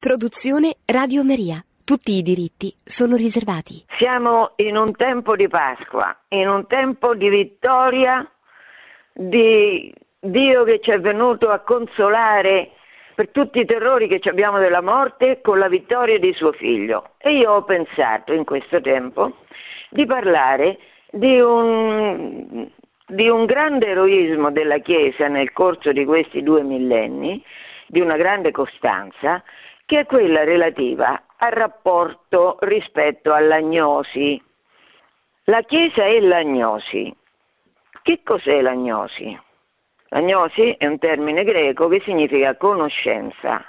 Produzione Radio Maria. Tutti i diritti sono riservati. Siamo in un tempo di Pasqua, in un tempo di vittoria di Dio che ci è venuto a consolare per tutti i terrori che abbiamo della morte con la vittoria di suo figlio. E io ho pensato in questo tempo di parlare di un, di un grande eroismo della Chiesa nel corso di questi due millenni, di una grande costanza, che è quella relativa al rapporto rispetto all'agnosi. La Chiesa è l'agnosi. Che cos'è l'agnosi? L'agnosi è un termine greco che significa conoscenza.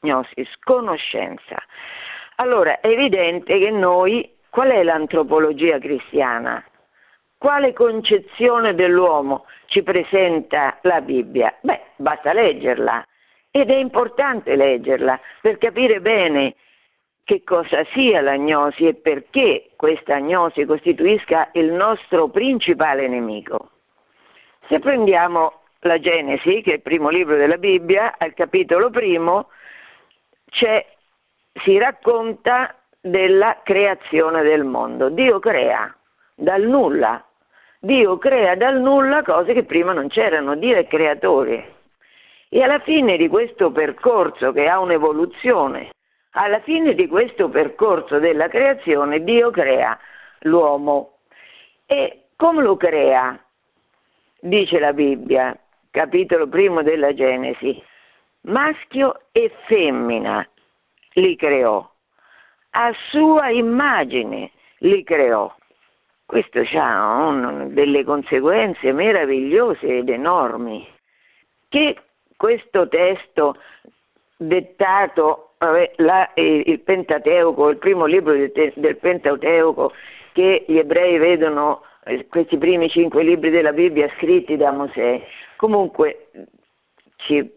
Gnosis, conoscenza. Allora, è evidente che noi, qual è l'antropologia cristiana? Quale concezione dell'uomo ci presenta la Bibbia? Beh, basta leggerla ed è importante leggerla per capire bene che cosa sia l'agnosi e perché questa agnosi costituisca il nostro principale nemico. Se prendiamo la Genesi, che è il primo libro della Bibbia, al capitolo primo si racconta della creazione del mondo. Dio crea dal nulla. Dio crea dal nulla cose che prima non c'erano. Dio è creatore. E alla fine di questo percorso che ha un'evoluzione, alla fine di questo percorso della creazione Dio crea l'uomo. E come lo crea? Dice la Bibbia, capitolo primo della Genesi, maschio e femmina li creò, a sua immagine li creò. Questo ha delle conseguenze meravigliose ed enormi che questo testo dettato la, il Pentateuco, il primo libro del, del, Pentateuco che gli ebrei vedono eh, questi primi cinque libri della Bibbia scritti da Mosè, comunque ci,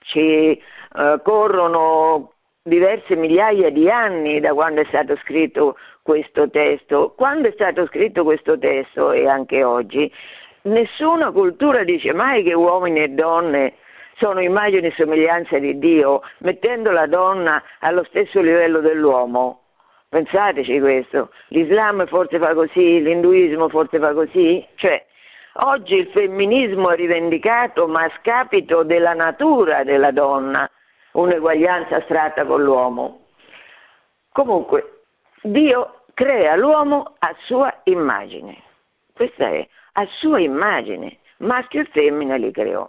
ci uh, corrono diverse migliaia di anni da quando è stato scritto questo testo. Quando è stato scritto questo testo e anche oggi, nessuna cultura dice mai che uomini e donne sono immagini e somiglianza di Dio, mettendo la donna allo stesso livello dell'uomo. Pensateci questo, l'Islam forse fa così, l'induismo forse fa così, cioè oggi il femminismo è rivendicato ma a scapito della natura della donna, un'eguaglianza astratta con l'uomo. Comunque, Dio crea l'uomo a sua immagine, questa è, a sua immagine, maschio e femmina li creò.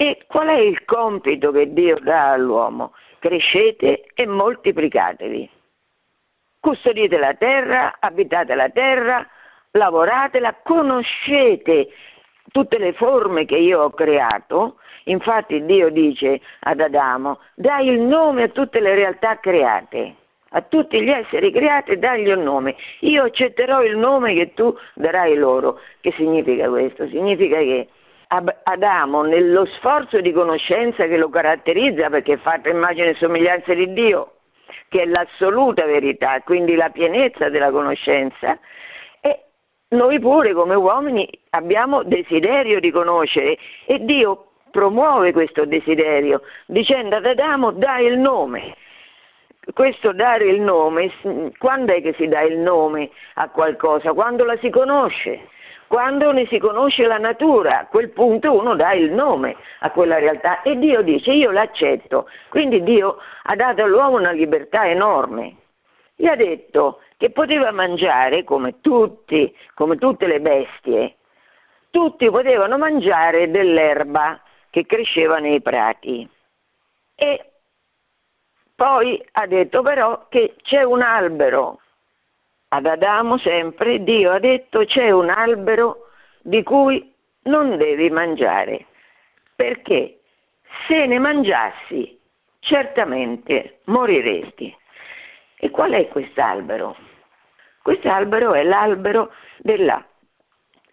E qual è il compito che Dio dà all'uomo? Crescete e moltiplicatevi. Custodite la terra, abitate la terra, lavoratela, conoscete tutte le forme che io ho creato. Infatti Dio dice ad Adamo, dai il nome a tutte le realtà create, a tutti gli esseri creati dagli un nome. Io accetterò il nome che tu darai loro. Che significa questo? Significa che Adamo nello sforzo di conoscenza che lo caratterizza perché è fatto immagine e somiglianza di Dio, che è l'assoluta verità, quindi la pienezza della conoscenza, e noi pure come uomini abbiamo desiderio di conoscere e Dio promuove questo desiderio dicendo ad Adamo dai il nome. Questo dare il nome, quando è che si dà il nome a qualcosa? Quando la si conosce quando ne si conosce la natura, a quel punto uno dà il nome a quella realtà e Dio dice io l'accetto. Quindi Dio ha dato all'uomo una libertà enorme. Gli ha detto che poteva mangiare come tutti, come tutte le bestie, tutti potevano mangiare dell'erba che cresceva nei prati. E poi ha detto però che c'è un albero ad Adamo sempre Dio ha detto c'è un albero di cui non devi mangiare, perché se ne mangiassi certamente moriresti. E qual è quest'albero? Quest'albero è l'albero della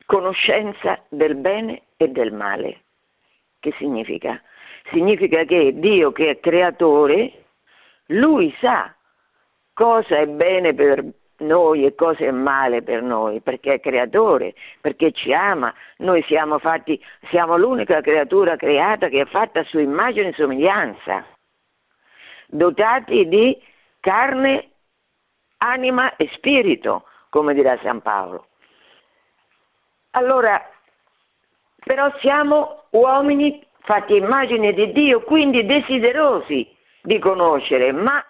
conoscenza del bene e del male. Che significa? Significa che Dio che è creatore, lui sa cosa è bene per noi e cosa è male per noi, perché è creatore, perché ci ama, noi siamo fatti, siamo l'unica creatura creata che è fatta su immagine e somiglianza. dotati di carne, anima e spirito, come dirà San Paolo. Allora, però siamo uomini fatti immagine di Dio, quindi desiderosi di conoscere, ma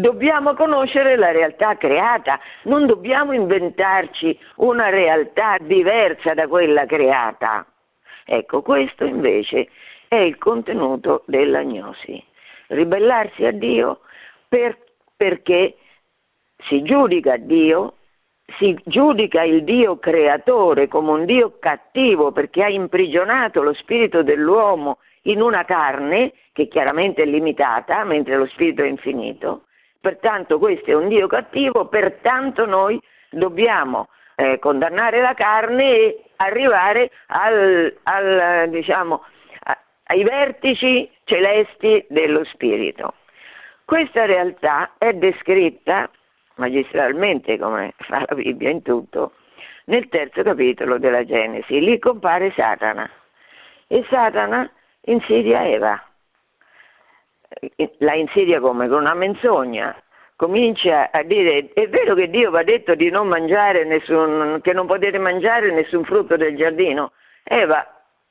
dobbiamo conoscere la realtà creata, non dobbiamo inventarci una realtà diversa da quella creata. Ecco, questo invece è il contenuto dell'agnosi. Ribellarsi a Dio per, perché si giudica Dio, si giudica il Dio creatore come un Dio cattivo perché ha imprigionato lo spirito dell'uomo in una carne che chiaramente è limitata, mentre lo spirito è infinito. Pertanto questo è un Dio cattivo, pertanto noi dobbiamo eh, condannare la carne e arrivare al, al, diciamo, ai vertici celesti dello spirito. Questa realtà è descritta magistralmente, come fa la Bibbia in tutto, nel terzo capitolo della Genesi. Lì compare Satana e Satana insidia Eva. La insidia come? Con una menzogna. Comincia a dire, è vero che Dio va detto di non mangiare nessun, che non potete mangiare nessun frutto del giardino? Eva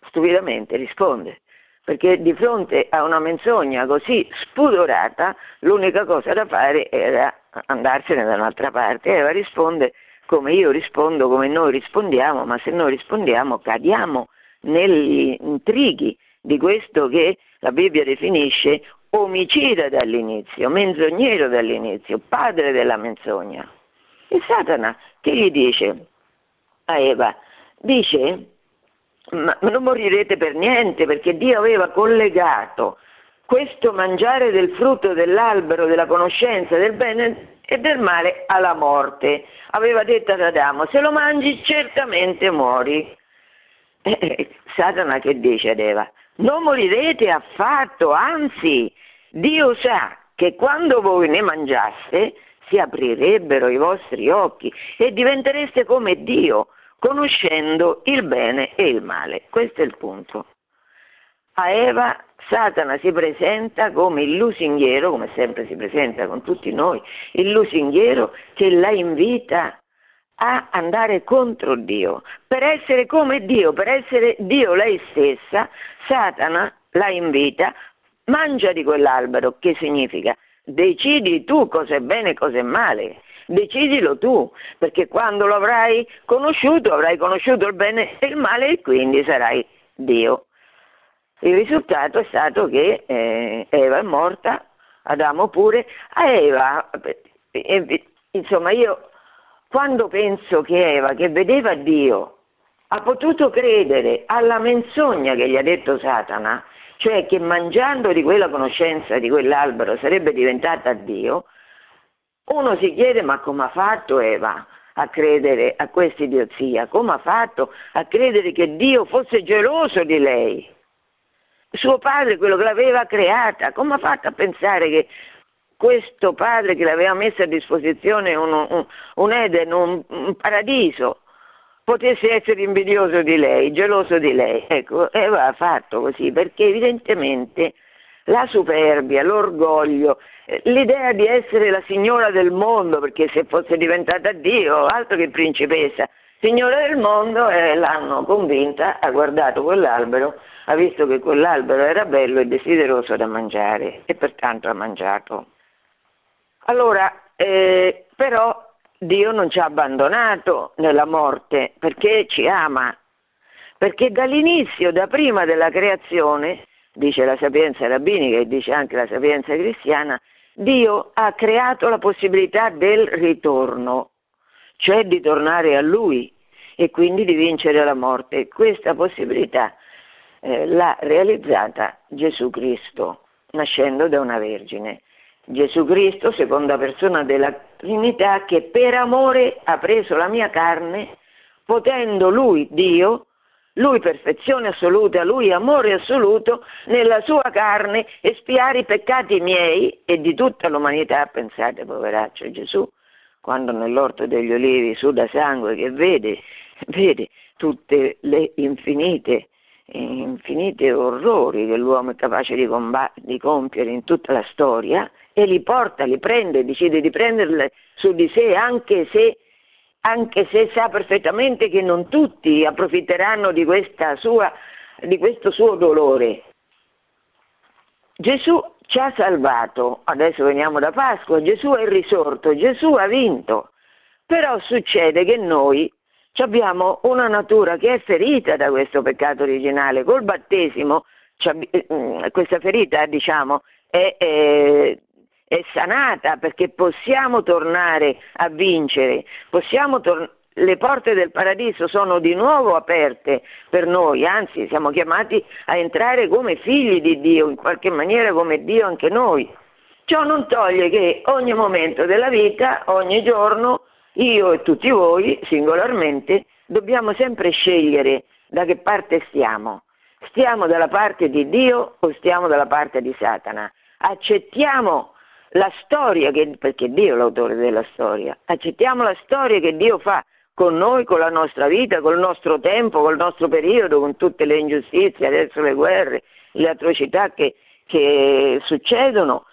stupidamente risponde, perché di fronte a una menzogna così spudorata, l'unica cosa da fare era andarsene da un'altra parte. Eva risponde come io rispondo, come noi rispondiamo, ma se noi rispondiamo cadiamo negli intrighi di questo che la Bibbia definisce omicida dall'inizio, menzognero dall'inizio, padre della menzogna. E Satana che gli dice a Eva? Dice, ma non morirete per niente perché Dio aveva collegato questo mangiare del frutto dell'albero della conoscenza del bene e del male alla morte. Aveva detto ad Adamo, se lo mangi certamente muori. Eh, Satana che dice ad Eva? non morirete affatto, anzi, Dio sa che quando voi ne mangiaste si aprirebbero i vostri occhi e diventereste come Dio, conoscendo il bene e il male. Questo è il punto. A Eva Satana si presenta come il lusinghiero, come sempre si presenta con tutti noi, il lusinghiero che la invita a andare contro Dio. Per essere come Dio, per essere Dio lei stessa, Satana la invita, mangia di quell'albero, che significa decidi tu cosa è bene e cosa è male. Decidilo tu, perché quando lo avrai conosciuto, avrai conosciuto il bene e il male e quindi sarai Dio. Il risultato è stato che eh, Eva è morta, Adamo pure. A Eva, eh, insomma, io quando penso che Eva, che vedeva Dio, ha potuto credere alla menzogna che gli ha detto Satana, cioè che mangiando di quella conoscenza, di quell'albero, sarebbe diventata Dio, uno si chiede ma come ha fatto Eva a credere a questa idiozia? Come ha fatto a credere che Dio fosse geloso di lei? Suo padre, quello che l'aveva creata, come ha fatto a pensare che questo padre che l'aveva messa a disposizione un, un, un Eden, un, un, paradiso, potesse essere invidioso di lei, geloso di lei. Ecco, Eva ha fatto così perché evidentemente la superbia, l'orgoglio, eh, l'idea di essere la signora del mondo, perché se fosse diventata Dio, altro che principessa, signora del mondo, eh, l'hanno convinta, ha guardato quell'albero, ha visto che quell'albero era bello e desideroso da mangiare e pertanto ha mangiato. Allora, eh, però Dio non ci ha abbandonato nella morte perché ci ama, perché dall'inizio, da prima della creazione, dice la sapienza rabbinica e dice anche la sapienza cristiana, Dio ha creato la possibilità del ritorno, cioè di tornare a Lui e quindi di vincere la morte. Questa possibilità eh, l'ha realizzata Gesù Cristo, nascendo da una vergine. Gesù Cristo, seconda persona della Trinità, che per amore ha preso la mia carne, potendo lui, Dio, lui perfezione assoluta, lui amore assoluto, nella sua carne espiare i peccati miei e di tutta l'umanità. Pensate, poveraccio Gesù, quando nell'orto degli olivi suda sangue, che vede, vede tutte le infinite infiniti orrori che l'uomo è capace di, comb- di, compiere in tutta la storia e li porta, li prende, decide di prenderli su di sé anche se, anche se sa perfettamente che non tutti approfitteranno di, sua, di questo suo dolore. Gesù ci ha salvato, adesso veniamo da Pasqua, Gesù è risorto, Gesù ha vinto, però succede che noi abbiamo una natura che è ferita da questo peccato originale, col battesimo mm, questa ferita diciamo, è, è, è, sanata perché possiamo tornare a vincere, possiamo tor- le porte del paradiso sono di nuovo aperte per noi, anzi siamo chiamati a entrare come figli di Dio, in qualche maniera come Dio anche noi. Ciò non toglie che ogni momento della vita, ogni giorno, io e tutti voi singolarmente dobbiamo sempre scegliere da che parte stiamo. Stiamo dalla parte di Dio o stiamo dalla parte di Satana? Accettiamo la storia, che, perché Dio è l'autore della storia, accettiamo la storia che Dio fa con noi, con la nostra vita, col nostro tempo, col nostro periodo, con tutte le ingiustizie, adesso le guerre, le atrocità che, che succedono,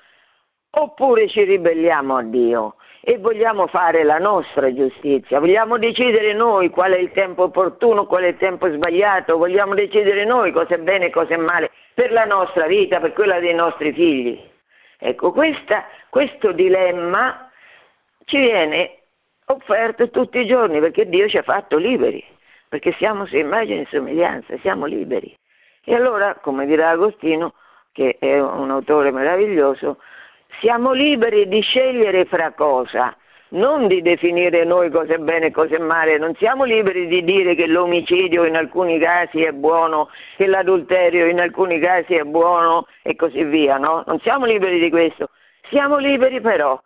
oppure ci ribelliamo a Dio e vogliamo fare la nostra giustizia, vogliamo decidere noi qual è il tempo opportuno, qual è il tempo sbagliato, vogliamo decidere noi cosa è bene e cosa è male per la nostra vita, per quella dei nostri figli. Ecco, questa, questo dilemma ci viene offerto tutti i giorni perché Dio ci ha fatto liberi, perché siamo su immagine e somiglianza, siamo liberi. E allora, come dirà Agostino, che è un autore meraviglioso, siamo liberi di scegliere fra cosa, non di definire noi cosa è bene e cosa è male, non siamo liberi di dire che l'omicidio in alcuni casi è buono, che l'adulterio in alcuni casi è buono e così via, no? Non siamo liberi di questo, siamo liberi però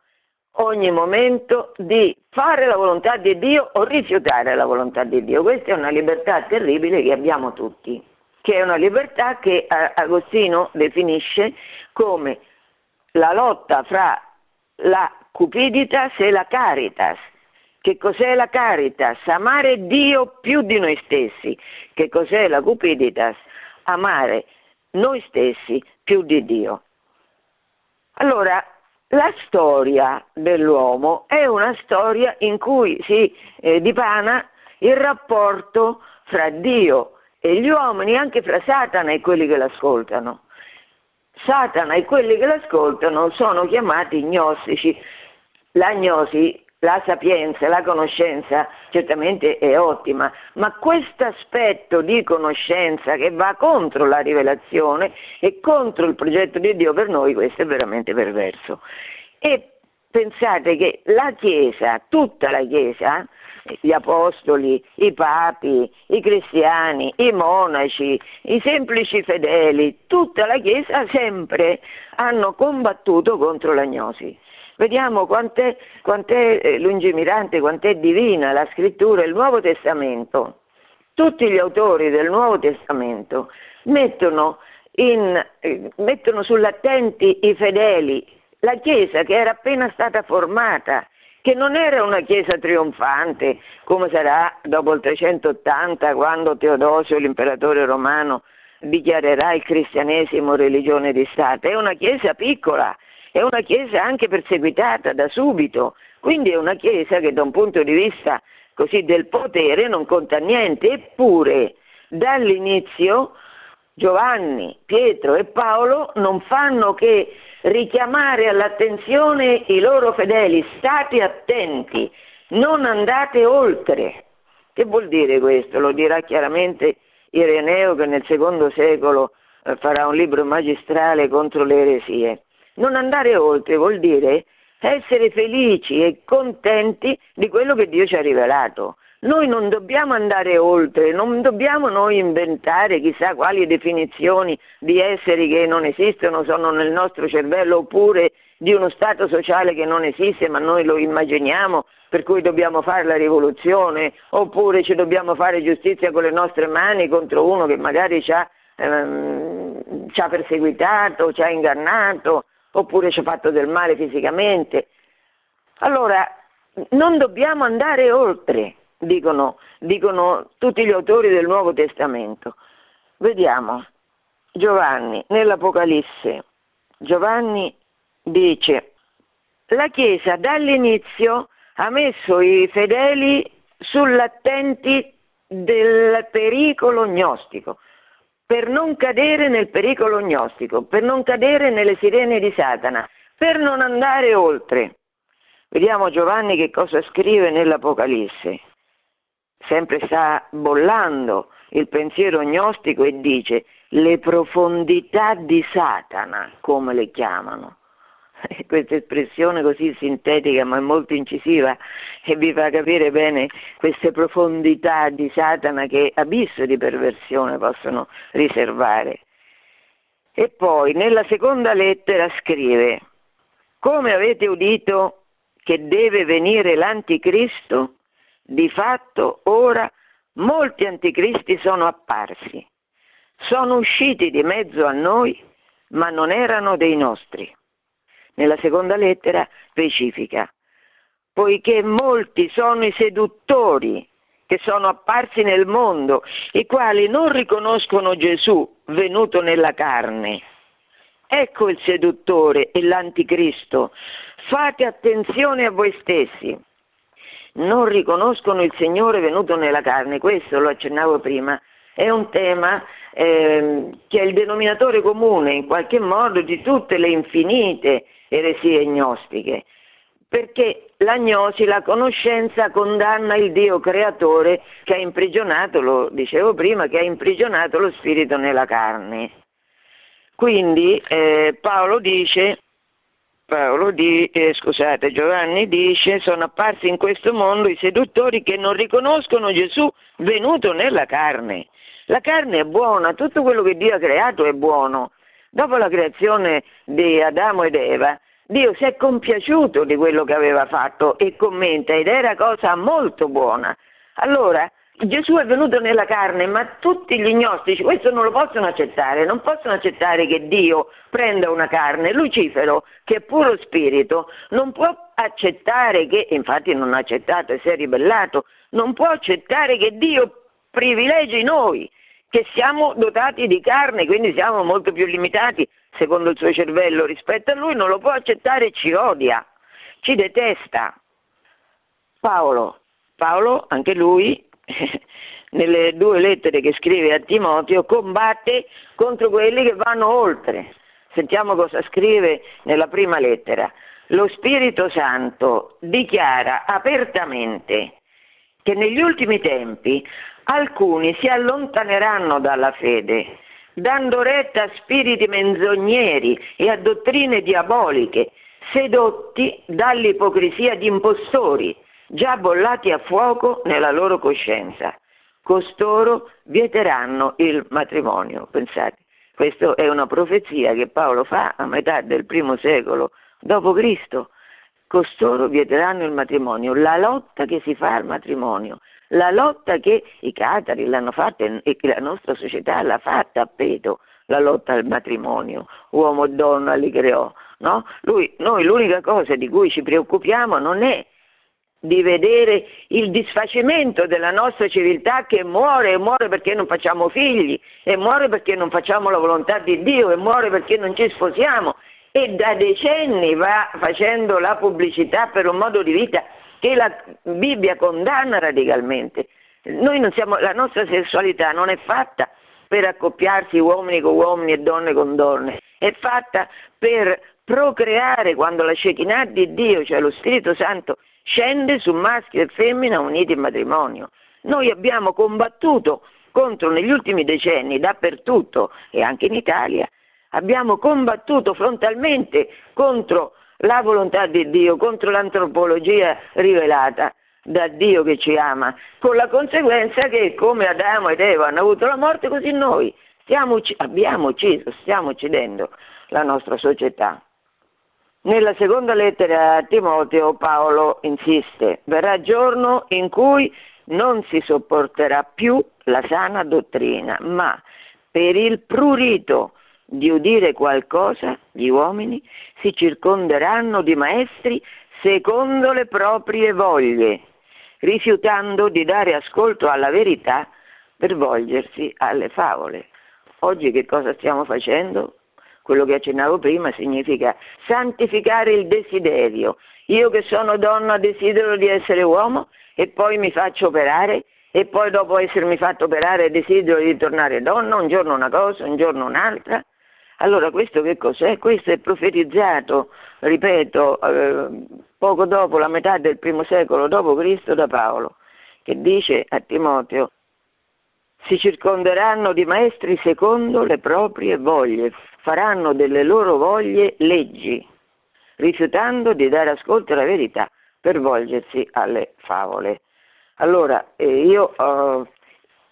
ogni momento di fare la volontà di Dio o rifiutare la volontà di Dio. Questa è una libertà terribile che abbiamo tutti, che è una libertà che Agostino definisce come la lotta fra la cupiditas e la caritas. Che cos'è la caritas? Amare Dio più di noi stessi. Che cos'è la cupiditas? Amare noi stessi più di Dio. Allora, la storia dell'uomo è una storia in cui si eh, dipana il rapporto fra Dio e gli uomini, anche fra Satana e quelli che l'ascoltano. Satana e quelli che l'ascoltano sono chiamati gnostici. La gnosi, la sapienza, la conoscenza certamente è ottima, ma questo aspetto di conoscenza che va contro la rivelazione e contro il progetto di Dio per noi, questo è veramente perverso. E pensate che la Chiesa, tutta la Chiesa, gli apostoli, i papi, i cristiani, i monaci, i semplici fedeli, tutta la Chiesa sempre hanno combattuto contro l'agnosi. Vediamo quant'è, quant'è eh, lungimirante, quant'è divina la scrittura, il Nuovo Testamento. Tutti gli autori del Nuovo Testamento mettono, in, eh, mettono sull'attenti i fedeli, la Chiesa che era appena stata formata, che non era una chiesa trionfante come sarà dopo il 380 quando Teodosio, l'imperatore romano, dichiarerà il cristianesimo religione di Stato, è una chiesa piccola, è una chiesa anche perseguitata da subito, quindi è una chiesa che da un punto di vista così del potere non conta niente, eppure dall'inizio Giovanni, Pietro e Paolo non fanno che richiamare all'attenzione i loro fedeli, state attenti, non andate oltre. Che vuol dire questo? Lo dirà chiaramente Ireneo che nel secondo secolo eh, farà un libro magistrale contro le eresie. Non andare oltre vuol dire essere felici e contenti di quello che Dio ci ha rivelato. Noi non dobbiamo andare oltre, non dobbiamo noi inventare chissà quali definizioni di esseri che non esistono, sono nel nostro cervello, oppure di uno stato sociale che non esiste, ma noi lo immaginiamo, per cui dobbiamo fare la rivoluzione, oppure ci dobbiamo fare giustizia con le nostre mani contro uno che magari ci ha, ehm, ci ha perseguitato, ci ha ingannato, oppure ci ha fatto del male fisicamente. Allora, non dobbiamo andare oltre dicono, dicono tutti gli autori del Nuovo Testamento. Vediamo, Giovanni, nell'Apocalisse, Giovanni dice, la Chiesa dall'inizio ha messo i fedeli sull'attenti del pericolo gnostico, per non cadere nel pericolo gnostico, per non cadere nelle sirene di Satana, per non andare oltre. Vediamo Giovanni che cosa scrive nell'Apocalisse. Sempre sta bollando il pensiero gnostico e dice le profondità di Satana, come le chiamano. Questa espressione così sintetica ma molto incisiva e vi fa capire bene queste profondità di Satana che abisso di perversione possono riservare. E poi nella seconda lettera scrive, come avete udito che deve venire l'anticristo, di fatto ora molti anticristi sono apparsi sono usciti di mezzo a noi, ma non erano dei nostri. Nella seconda lettera specifica, poiché molti sono i seduttori che sono apparsi nel mondo, i quali non riconoscono Gesù venuto nella carne. Ecco il seduttore e l'anticristo. Fate attenzione a voi stessi. Non riconoscono il Signore venuto nella carne, questo lo accennavo prima, è un tema eh, che è il denominatore comune in qualche modo di tutte le infinite eresie gnostiche, perché l'agnosi, la conoscenza condanna il Dio creatore che ha imprigionato, lo dicevo prima, che ha imprigionato lo spirito nella carne. Quindi eh, Paolo dice Paolo di, eh, scusate, Giovanni dice sono apparsi in questo mondo i seduttori che non riconoscono Gesù venuto nella carne. La carne è buona, tutto quello che Dio ha creato è buono. Dopo la creazione di Adamo ed Eva, Dio si è compiaciuto di quello che aveva fatto e commenta ed era cosa molto buona. Allora, Gesù è venuto nella carne, ma tutti gli gnostici questo non lo possono accettare, non possono accettare che Dio prenda una carne. Lucifero, che è puro spirito, non può accettare che, infatti non ha accettato e si è ribellato, non può accettare che Dio privilegi noi che siamo dotati di carne, quindi siamo molto più limitati secondo il suo cervello rispetto a lui, non lo può accettare ci odia, ci detesta. Paolo, Paolo anche lui, nelle due lettere che scrive a Timoteo, combatte contro quelli che vanno oltre. Sentiamo cosa scrive nella prima lettera. Lo Spirito Santo dichiara apertamente che negli ultimi tempi alcuni si allontaneranno dalla fede, dando retta a spiriti menzogneri e a dottrine diaboliche, sedotti dall'ipocrisia di impostori, già bollati a fuoco nella loro coscienza. Costoro vieteranno il matrimonio. Pensate, questa è una profezia che Paolo fa a metà del primo secolo d.C. Costoro vieteranno il matrimonio, la lotta che si fa al matrimonio la lotta che i catari l'hanno fatta e che la nostra società l'ha fatta a peto, la lotta al matrimonio, uomo e donna li creò, no? Lui, noi l'unica cosa di cui ci preoccupiamo non è di vedere il disfacimento della nostra civiltà che muore e muore perché non facciamo figli e muore perché non facciamo la volontà di Dio e muore perché non ci sposiamo e da decenni va facendo la pubblicità per un modo di vita che la Bibbia condanna radicalmente. Siamo, la nostra sessualità non è fatta per accoppiarsi uomini con uomini e donne con donne, è fatta per procreare quando la Shekinah di Dio, cioè lo Spirito Santo, scende su maschio e femmina uniti in matrimonio. Noi abbiamo combattuto contro negli ultimi decenni dappertutto e anche in Italia, abbiamo combattuto frontalmente contro la volontà di Dio contro l'antropologia rivelata da Dio che ci ama, con la conseguenza che come Adamo ed Eva hanno avuto la morte, così noi stiamo, abbiamo ucciso, stiamo uccidendo la nostra società. Nella seconda lettera a Timoteo Paolo insiste, verrà giorno in cui non si sopporterà più la sana dottrina, ma per il prurito di udire qualcosa, gli uomini si circonderanno di maestri secondo le proprie voglie, rifiutando di dare ascolto alla verità per volgersi alle favole. Oggi che cosa stiamo facendo? quello che accennavo prima, significa santificare il desiderio. Io che sono donna desidero di essere uomo e poi mi faccio operare e poi dopo essermi fatto operare desidero di tornare donna, un giorno una cosa, un giorno un'altra. Allora questo che cos'è? Questo è profetizzato, ripeto, eh, poco dopo la metà del primo secolo d.C. da Paolo, che dice a Timoteo si circonderanno di maestri secondo le proprie voglie, faranno delle loro voglie leggi, rifiutando di dare ascolto alla verità per volgersi alle favole. Allora, eh, io eh,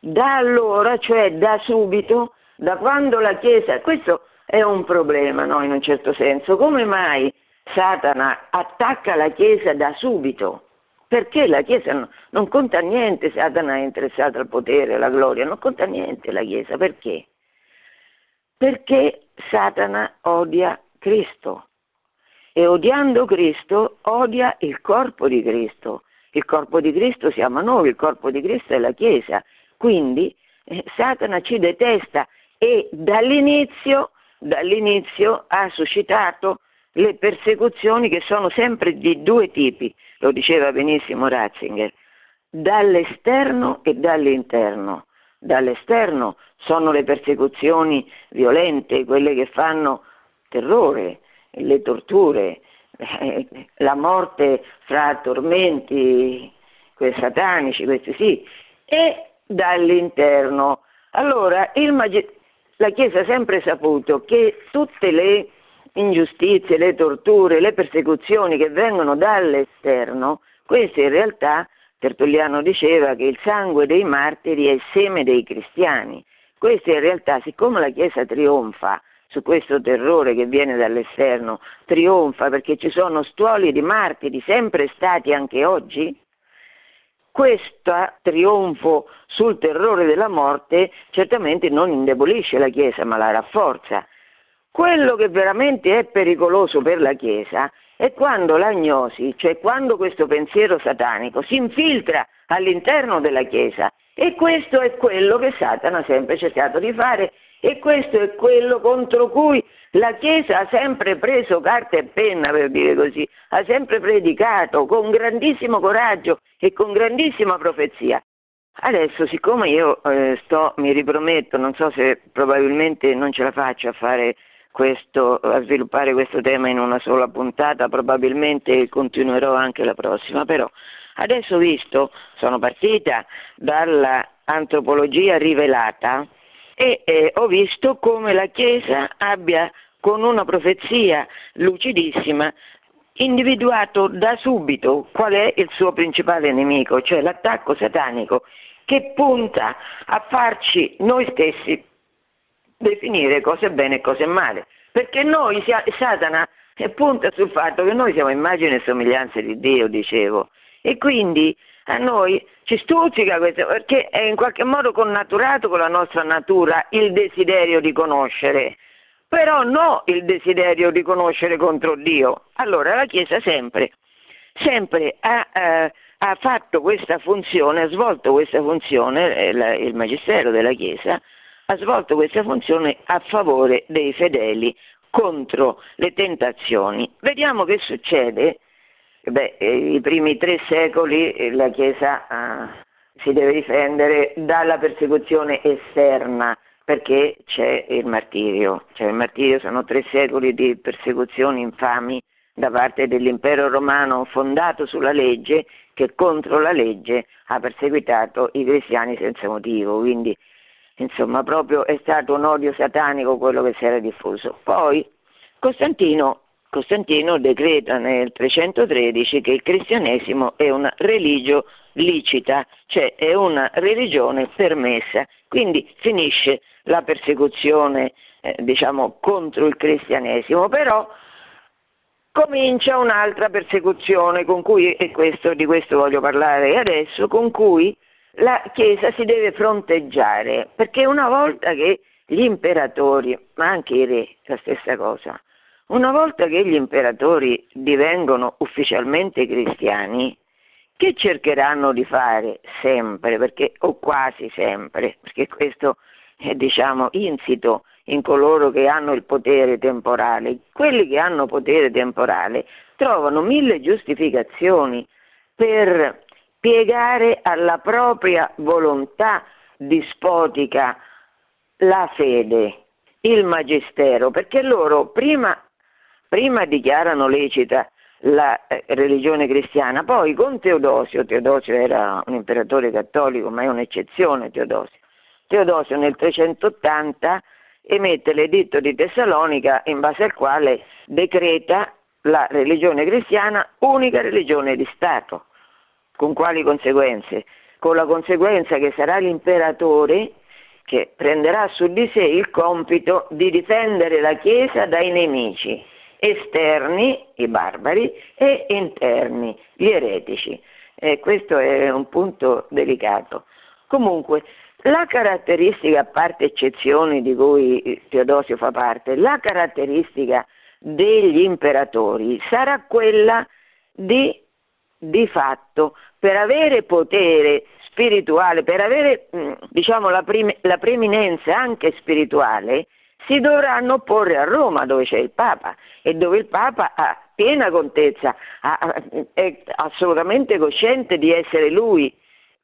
da allora, cioè da subito, da quando la Chiesa, questo è un problema no, in un certo senso, come mai Satana attacca la Chiesa da subito? Perché la Chiesa non, conta niente, Satana è interessato al potere, alla gloria, non conta niente la Chiesa, perché? Perché Satana odia Cristo e odiando Cristo odia il corpo di Cristo. Il corpo di Cristo siamo noi, il corpo di Cristo è la Chiesa. Quindi eh, Satana ci detesta e dall'inizio, dall'inizio ha suscitato le persecuzioni che sono sempre di due tipi, lo diceva benissimo Ratzinger, dall'esterno e dall'interno. Dall'esterno sono le persecuzioni violente, quelle che fanno terrore, le torture, la morte fra tormenti satanici, questi sì, e dall'interno. Allora, magi- la Chiesa ha sempre saputo che tutte le ingiustizie, le torture, le persecuzioni che vengono dall'esterno, queste in realtà Tertulliano diceva che il sangue dei martiri è il seme dei cristiani. Queste in realtà, siccome la Chiesa trionfa su questo terrore che viene dall'esterno, trionfa perché ci sono stuoli di martiri sempre stati anche oggi, questo trionfo sul terrore della morte certamente non indebolisce la Chiesa ma la rafforza. Quello che veramente è pericoloso per la Chiesa è quando l'agnosi, cioè quando questo pensiero satanico si infiltra all'interno della Chiesa e questo è quello che Satana ha sempre cercato di fare e questo è quello contro cui la Chiesa ha sempre preso carta e penna, per dire così, ha sempre predicato con grandissimo coraggio e con grandissima profezia. Adesso, siccome io eh, sto, mi riprometto, non so se probabilmente non ce la faccio a fare questo, a sviluppare questo tema in una sola puntata, probabilmente continuerò anche la prossima, però adesso visto, sono partita dall'antropologia rivelata e eh, ho visto come la Chiesa abbia con una profezia lucidissima individuato da subito qual è il suo principale nemico, cioè l'attacco satanico che punta a farci noi stessi definire cosa è bene e cosa è male, perché noi, Satana punta sul fatto che noi siamo immagine e somiglianze di Dio, dicevo, e quindi a noi ci stuzzica questo, perché è in qualche modo connaturato con la nostra natura il desiderio di conoscere, però no il desiderio di conoscere contro Dio. Allora la Chiesa sempre, sempre ha, eh, ha fatto questa funzione, ha svolto questa funzione, eh, il Magistero della Chiesa, ha svolto questa funzione a favore dei fedeli contro le tentazioni. Vediamo che succede. Beh, eh, I primi tre secoli eh, la Chiesa eh, si deve difendere dalla persecuzione esterna perché c'è il martirio. Cioè, il martirio sono tre secoli di persecuzioni infami da parte dell'impero romano fondato sulla legge che contro la legge ha perseguitato i cristiani senza motivo. Quindi insomma proprio è stato un odio satanico quello che si era diffuso. Poi Costantino, Costantino decreta nel 313 che il cristianesimo è una religio licita, cioè è una religione permessa, quindi finisce la persecuzione eh, diciamo contro il cristianesimo, però comincia un'altra persecuzione con cui, e questo, di questo voglio parlare adesso, con cui la Chiesa si deve fronteggiare, perché una volta che gli imperatori, ma anche i re, la stessa cosa, una volta che gli imperatori divengono ufficialmente cristiani, che cercheranno di fare sempre, perché, o quasi sempre, perché questo è diciamo insito in coloro che hanno il potere temporale. Quelli che hanno potere temporale trovano mille giustificazioni per piegare alla propria volontà dispotica la fede, il magistero, perché loro prima, prima dichiarano lecita la eh, religione cristiana, poi con Teodosio, Teodosio era un imperatore cattolico, ma è un'eccezione Teodosio, Teodosio nel 380 emette l'editto di Tessalonica in base al quale decreta la religione cristiana unica religione di Stato. Con quali conseguenze? Con la conseguenza che sarà l'imperatore che prenderà su di sé il compito di difendere la Chiesa dai nemici esterni, i barbari, e interni, gli eretici. E questo è un punto delicato. Comunque, la caratteristica, a parte eccezioni di cui Teodosio fa parte, la caratteristica degli imperatori sarà quella di, di fatto, per avere potere spirituale, per avere mm, diciamo, la, prim- la preminenza anche spirituale, si dovranno opporre a Roma dove c'è il Papa e dove il Papa ha piena contezza, ha, è assolutamente cosciente di essere lui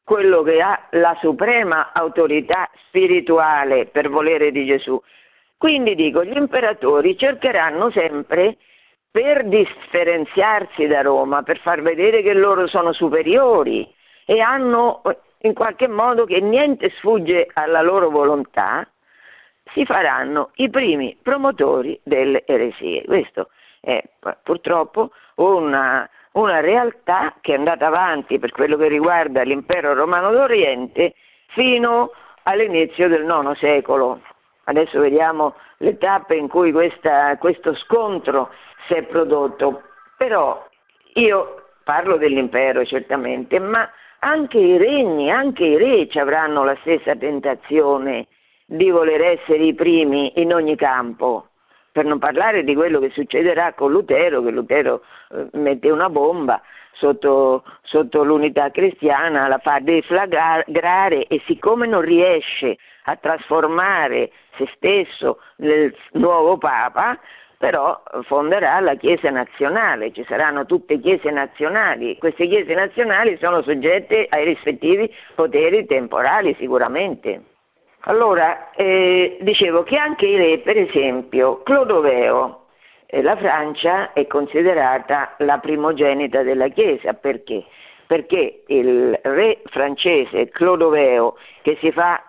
quello che ha la suprema autorità spirituale per volere di Gesù. Quindi dico, gli imperatori cercheranno sempre per differenziarsi da Roma, per far vedere che loro sono superiori e hanno in qualche modo che niente sfugge alla loro volontà, si faranno i primi promotori delle eresie. Questo è purtroppo una, una realtà che è andata avanti per quello che riguarda l'impero romano d'Oriente fino all'inizio del IX secolo. Adesso vediamo le tappe in cui questa, questo scontro si è prodotto, però io parlo dell'impero certamente, ma anche i regni, anche i re ci avranno la stessa tentazione di voler essere i primi in ogni campo per non parlare di quello che succederà con Lutero, che Lutero eh, mette una bomba sotto, sotto, l'unità cristiana, la fa deflagrare e siccome non riesce a trasformare se stesso nel nuovo Papa, però fonderà la Chiesa nazionale, ci saranno tutte chiese nazionali, queste chiese nazionali sono soggette ai rispettivi poteri temporali sicuramente. Allora, eh, dicevo che anche i re, per esempio, Clodoveo, eh, la Francia è considerata la primogenita della Chiesa, perché? Perché il re francese Clodoveo, che si fa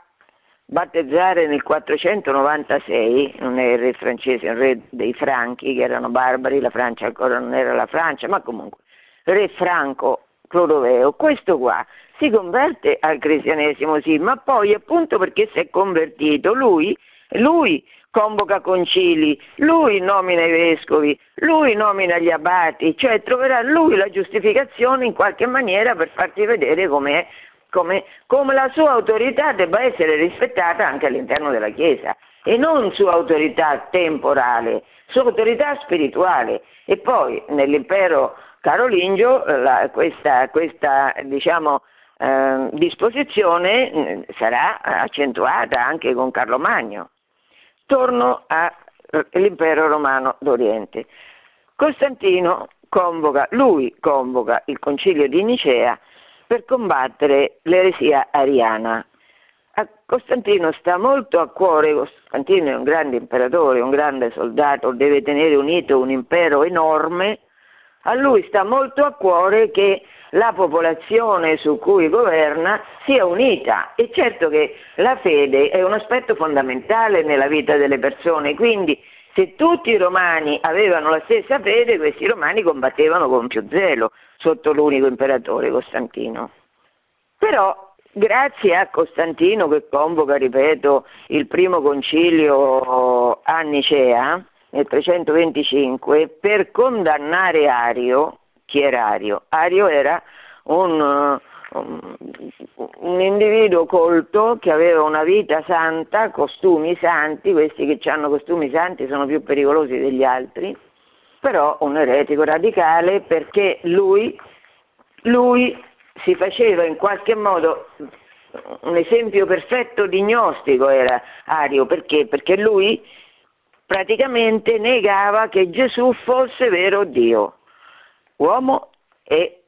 battezzare nel 496, non è il re francese, è il re dei Franchi, che erano barbari, la Francia ancora non era la Francia, ma comunque, re franco Clodoveo, questo qua si converte al cristianesimo, sì, ma poi appunto perché si è convertito, lui, lui convoca concili, lui nomina i vescovi, lui nomina gli abati, cioè troverà lui la giustificazione in qualche maniera per farti vedere com'è, come, come la sua autorità debba essere rispettata anche all'interno della Chiesa e non sua autorità temporale, sua autorità spirituale. E poi nell'impero carolingio la, questa, questa diciamo, eh, disposizione eh, sarà accentuata anche con Carlo Magno. Torno all'impero romano d'Oriente. Costantino convoca, lui convoca il concilio di Nicea per combattere l'eresia ariana. A Costantino sta molto a cuore, Costantino è un grande imperatore, un grande soldato, deve tenere unito un impero enorme, a lui sta molto a cuore che la popolazione su cui governa sia unita e certo che la fede è un aspetto fondamentale nella vita delle persone, quindi se tutti i romani avevano la stessa fede, questi romani combattevano con più zelo sotto l'unico imperatore Costantino. Però grazie a Costantino che convoca, ripeto, il primo concilio a Nicea, nel 325 per condannare Ario, chi era Ario? Ario era un, un, un, individuo colto che aveva una vita santa, costumi santi, questi che hanno costumi santi sono più pericolosi degli altri, però un eretico radicale perché lui, lui si faceva in qualche modo un esempio perfetto di gnostico era Ario, perché? Perché lui praticamente negava che Gesù fosse vero Dio, uomo e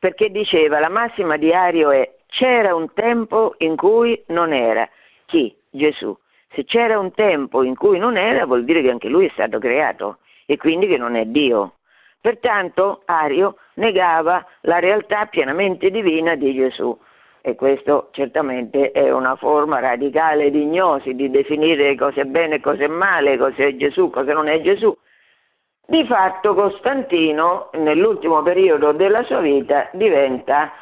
perché diceva la massima di Ario è c'era un tempo in cui non era. Chi? Gesù. Se c'era un tempo in cui non era, vuol dire che anche lui è stato creato e quindi che non è Dio. Pertanto Ario negava la realtà pienamente divina di Gesù e questo certamente è una forma radicale di gnosi, di definire cosa è bene e cosa è male, cosa è Gesù, cosa non è Gesù. Di fatto Costantino nell'ultimo periodo della sua vita diventa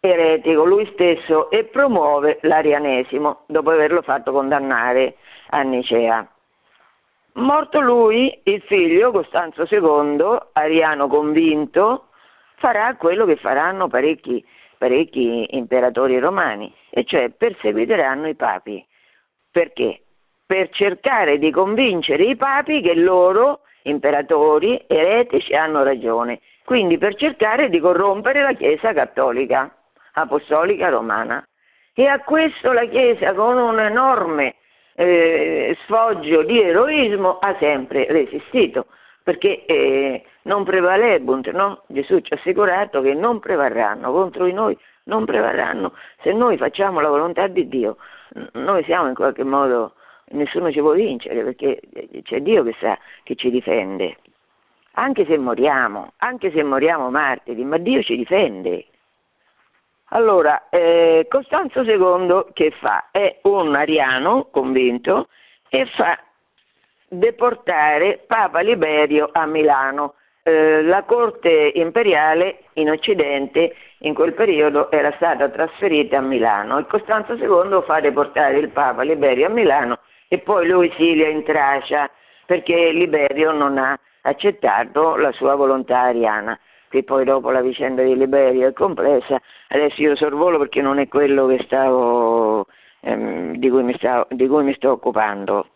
eretico lui stesso e promuove l'arianesimo dopo averlo fatto condannare a Nicea. Morto lui, il figlio Costanzo II, ariano convinto, farà quello che faranno parecchi, parecchi imperatori romani, e cioè perseguiteranno i papi. Perché? Per cercare di convincere i papi che loro, imperatori eretici, hanno ragione, quindi per cercare di corrompere la Chiesa cattolica apostolica romana. E a questo la Chiesa, con un enorme eh, sfoggio di eroismo, ha sempre resistito, perché eh, non prevalebunt, no? Gesù ci ha assicurato che non prevarranno contro di noi, non prevarranno. Se noi facciamo la volontà di Dio, noi siamo in qualche modo, nessuno ci può vincere, perché c'è Dio che sa che ci difende. Anche se moriamo, anche se moriamo martiri, ma Dio ci difende. Allora, eh, Costanzo II che fa? È un ariano convinto e fa deportare Papa Liberio a Milano. Eh, la corte imperiale in Occidente in quel periodo era stata trasferita a Milano e Costanzo II fa deportare il Papa Liberio a Milano e poi lo esilia in Tracia perché Liberio non ha accettato la sua volontà ariana che poi dopo la vicenda di Liberia è complessa, adesso io sorvolo perché non è quello stavo, ehm, di, cui stavo, di, cui mi sto occupando.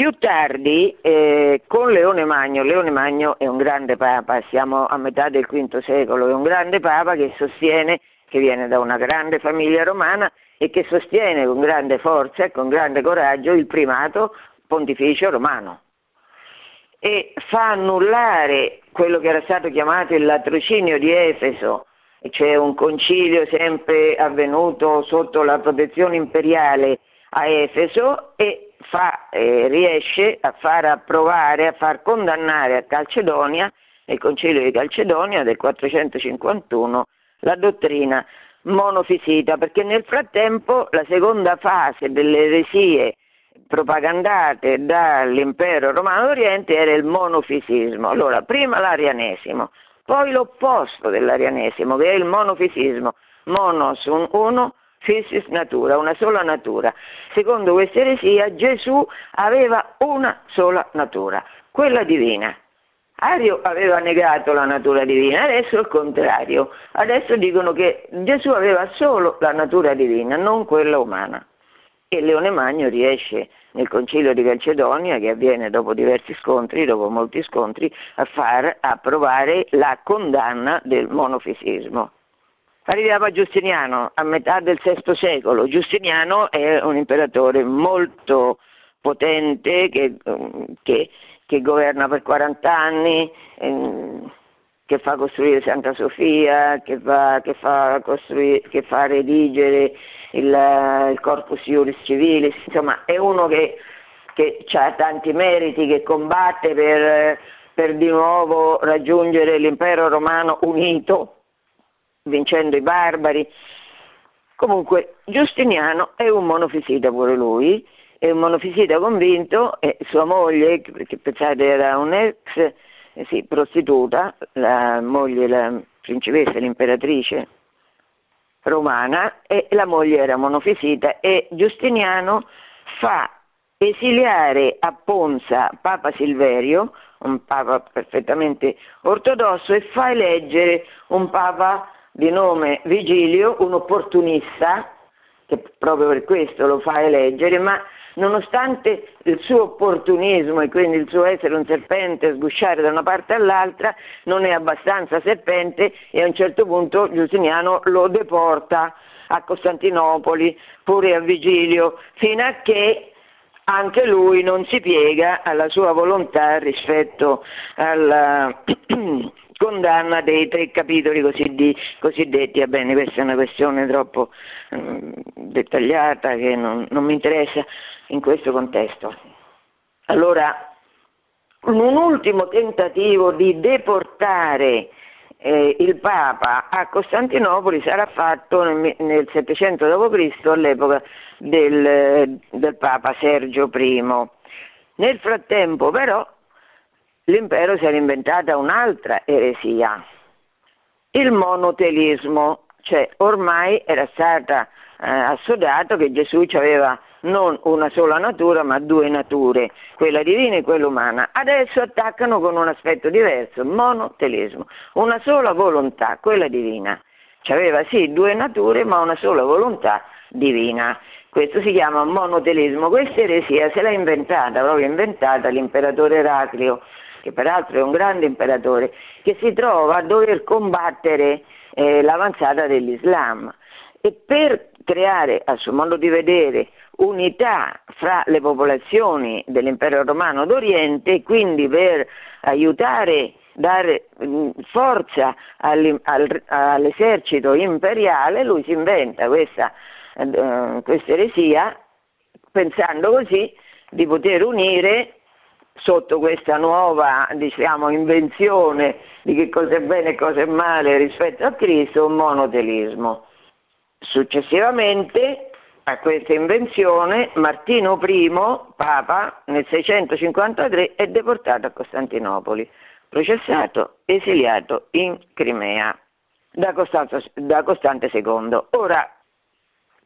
Più tardi, eh, con Leone Magno, Leone Magno è un grande papa, siamo a metà del V secolo, è un grande papa che sostiene, che viene da una grande famiglia romana e che sostiene con grande forza e con grande coraggio il primato pontificio romano. E fa annullare quello che era stato chiamato il latrocinio di Efeso, cioè un concilio sempre avvenuto sotto la protezione imperiale a Efeso e fa, eh, riesce a far approvare, a far condannare a Calcedonia, nel concilio di Calcedonia del 451, la dottrina monofisita, perché nel frattempo la seconda fase delle eresie propagandate dall'impero romano d'Oriente era il monofisismo. Allora, prima l'arianesimo, poi l'opposto dell'arianesimo, che è il monofisismo, monos un uno, fisis natura, una sola natura. Secondo questa eresia Gesù aveva una sola natura, quella divina. Ario aveva negato la natura divina, adesso è il contrario. Adesso dicono che Gesù aveva solo la natura divina, non quella umana. E Leone Magno riesce nel concilio di Calcedonia, che avviene dopo diversi scontri, dopo molti scontri, a far approvare la condanna del monofisismo. Arriviamo a Giustiniano, a metà del VI secolo. Giustiniano è un imperatore molto potente che, che, che governa per 40 anni, ehm, che fa costruire Santa Sofia, che fa, che fa, fa redigere il, il Corpus Iuris Civilis, insomma è uno che, che ha tanti meriti, che combatte per, per di nuovo raggiungere l'impero romano unito, vincendo i barbari. Comunque Giustiniano è un monofisita pure lui, è un monofisita convinto e sua moglie, che pensate era un'ex eh sì, prostituta, la moglie, la principessa, l'imperatrice romana e la moglie era monofisita e Giustiniano fa esiliare a Ponza Papa Silverio, un papa perfettamente ortodosso, e fa eleggere un papa di nome Vigilio, un opportunista, che proprio per questo lo fa eleggere, ma nonostante il suo opportunismo e quindi il suo essere un serpente, sgusciare da una parte all'altra, non è abbastanza serpente e a un certo punto Giustiniano lo deporta a Costantinopoli, pure a Vigilio, fino a che anche lui non si piega alla sua volontà rispetto alla condanna dei tre capitoli cosiddetti. Ebbene, questa è una questione troppo um, dettagliata che non, non mi interessa in questo contesto. Allora, un ultimo tentativo di deportare eh, il Papa a Costantinopoli sarà fatto nel, nel 700 d.C. all'epoca del, del Papa Sergio I. Nel frattempo però l'impero si era inventata un'altra eresia, il monotelismo, cioè ormai era stata eh, assodato che Gesù aveva non una sola natura ma due nature, quella divina e quella umana. Adesso attaccano con un aspetto diverso, monotelismo, una sola volontà, quella divina. C'aveva sì due nature ma una sola volontà divina. Questo si chiama monotelismo. Questa eresia se l'ha inventata, proprio inventata l'imperatore Eraclio, che peraltro è un grande imperatore, che si trova a dover combattere eh, l'avanzata dell'Islam. E per creare, a suo modo di vedere, unità fra le popolazioni dell'impero romano d'Oriente quindi per aiutare, dare mm, forza all'esercito imperiale, lui si inventa questa, uh, questa eresia pensando così di poter unire sotto questa nuova diciamo, invenzione di che cosa è bene e cosa è male rispetto a Cristo un monotelismo. Successivamente a questa invenzione Martino I, Papa, nel 653 è deportato a Costantinopoli, processato, esiliato in Crimea da, da Costante II. Ora,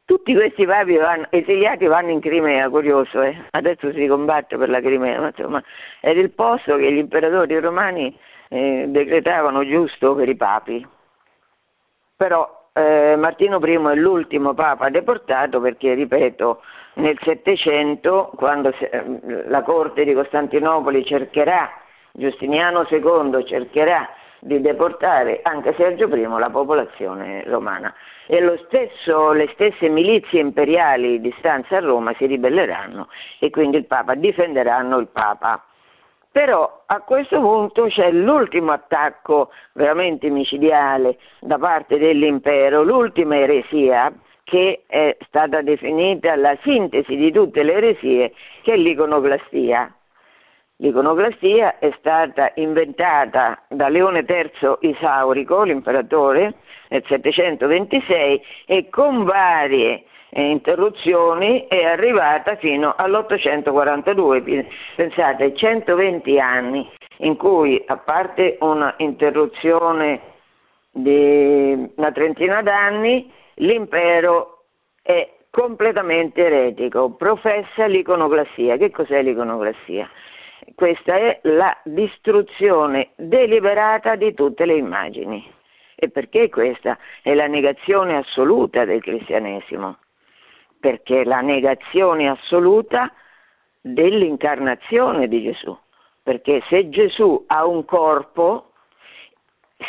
tutti questi papi vanno, esiliati vanno in Crimea, curioso, eh? adesso si combatte per la Crimea, ma insomma era il posto che gli imperatori romani eh, decretavano giusto per i papi. Però eh, Martino I è l'ultimo papa deportato perché, ripeto, nel Settecento, quando eh, la corte di Costantinopoli cercherà, Giustiniano II cercherà di deportare anche Sergio I la popolazione romana e stesso, le stesse milizie imperiali di stanza a Roma si ribelleranno e quindi il Papa difenderanno il Papa. Però a questo punto c'è l'ultimo attacco veramente micidiale da parte dell'impero, l'ultima eresia che è stata definita la sintesi di tutte le eresie, che è l'iconoclastia. L'iconoclastia è stata inventata da Leone III Isaurico, l'imperatore, nel 726 e con varie interruzioni è arrivata fino all'842, pensate 120 anni in cui a parte un'interruzione di una trentina d'anni l'impero è completamente eretico, professa l'iconoclassia. Che cos'è l'iconoclassia? Questa è la distruzione deliberata di tutte le immagini. E perché questa è la negazione assoluta del cristianesimo? perché la negazione assoluta dell'incarnazione di Gesù. Perché se Gesù ha un corpo,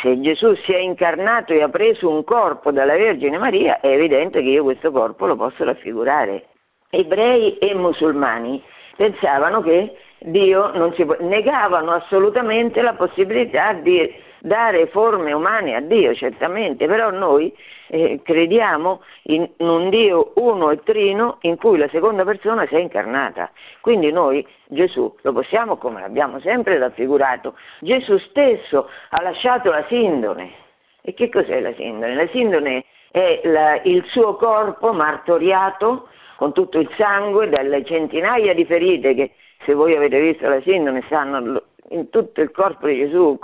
se Gesù si è incarnato e ha preso un corpo dalla Vergine Maria, è evidente che io questo corpo lo posso raffigurare. Ebrei e musulmani pensavano che Dio non può, negavano assolutamente la possibilità di dare forme umane a Dio, certamente, però noi eh, crediamo in un Dio uno e trino in cui la seconda persona si è incarnata. Quindi noi Gesù lo possiamo, come l'abbiamo sempre raffigurato, Gesù stesso ha lasciato la sindone. E che cos'è la sindone? La sindone è la, il suo corpo martoriato con tutto il sangue dalle centinaia di ferite che se voi avete visto la sindone stanno in tutto il corpo di Gesù,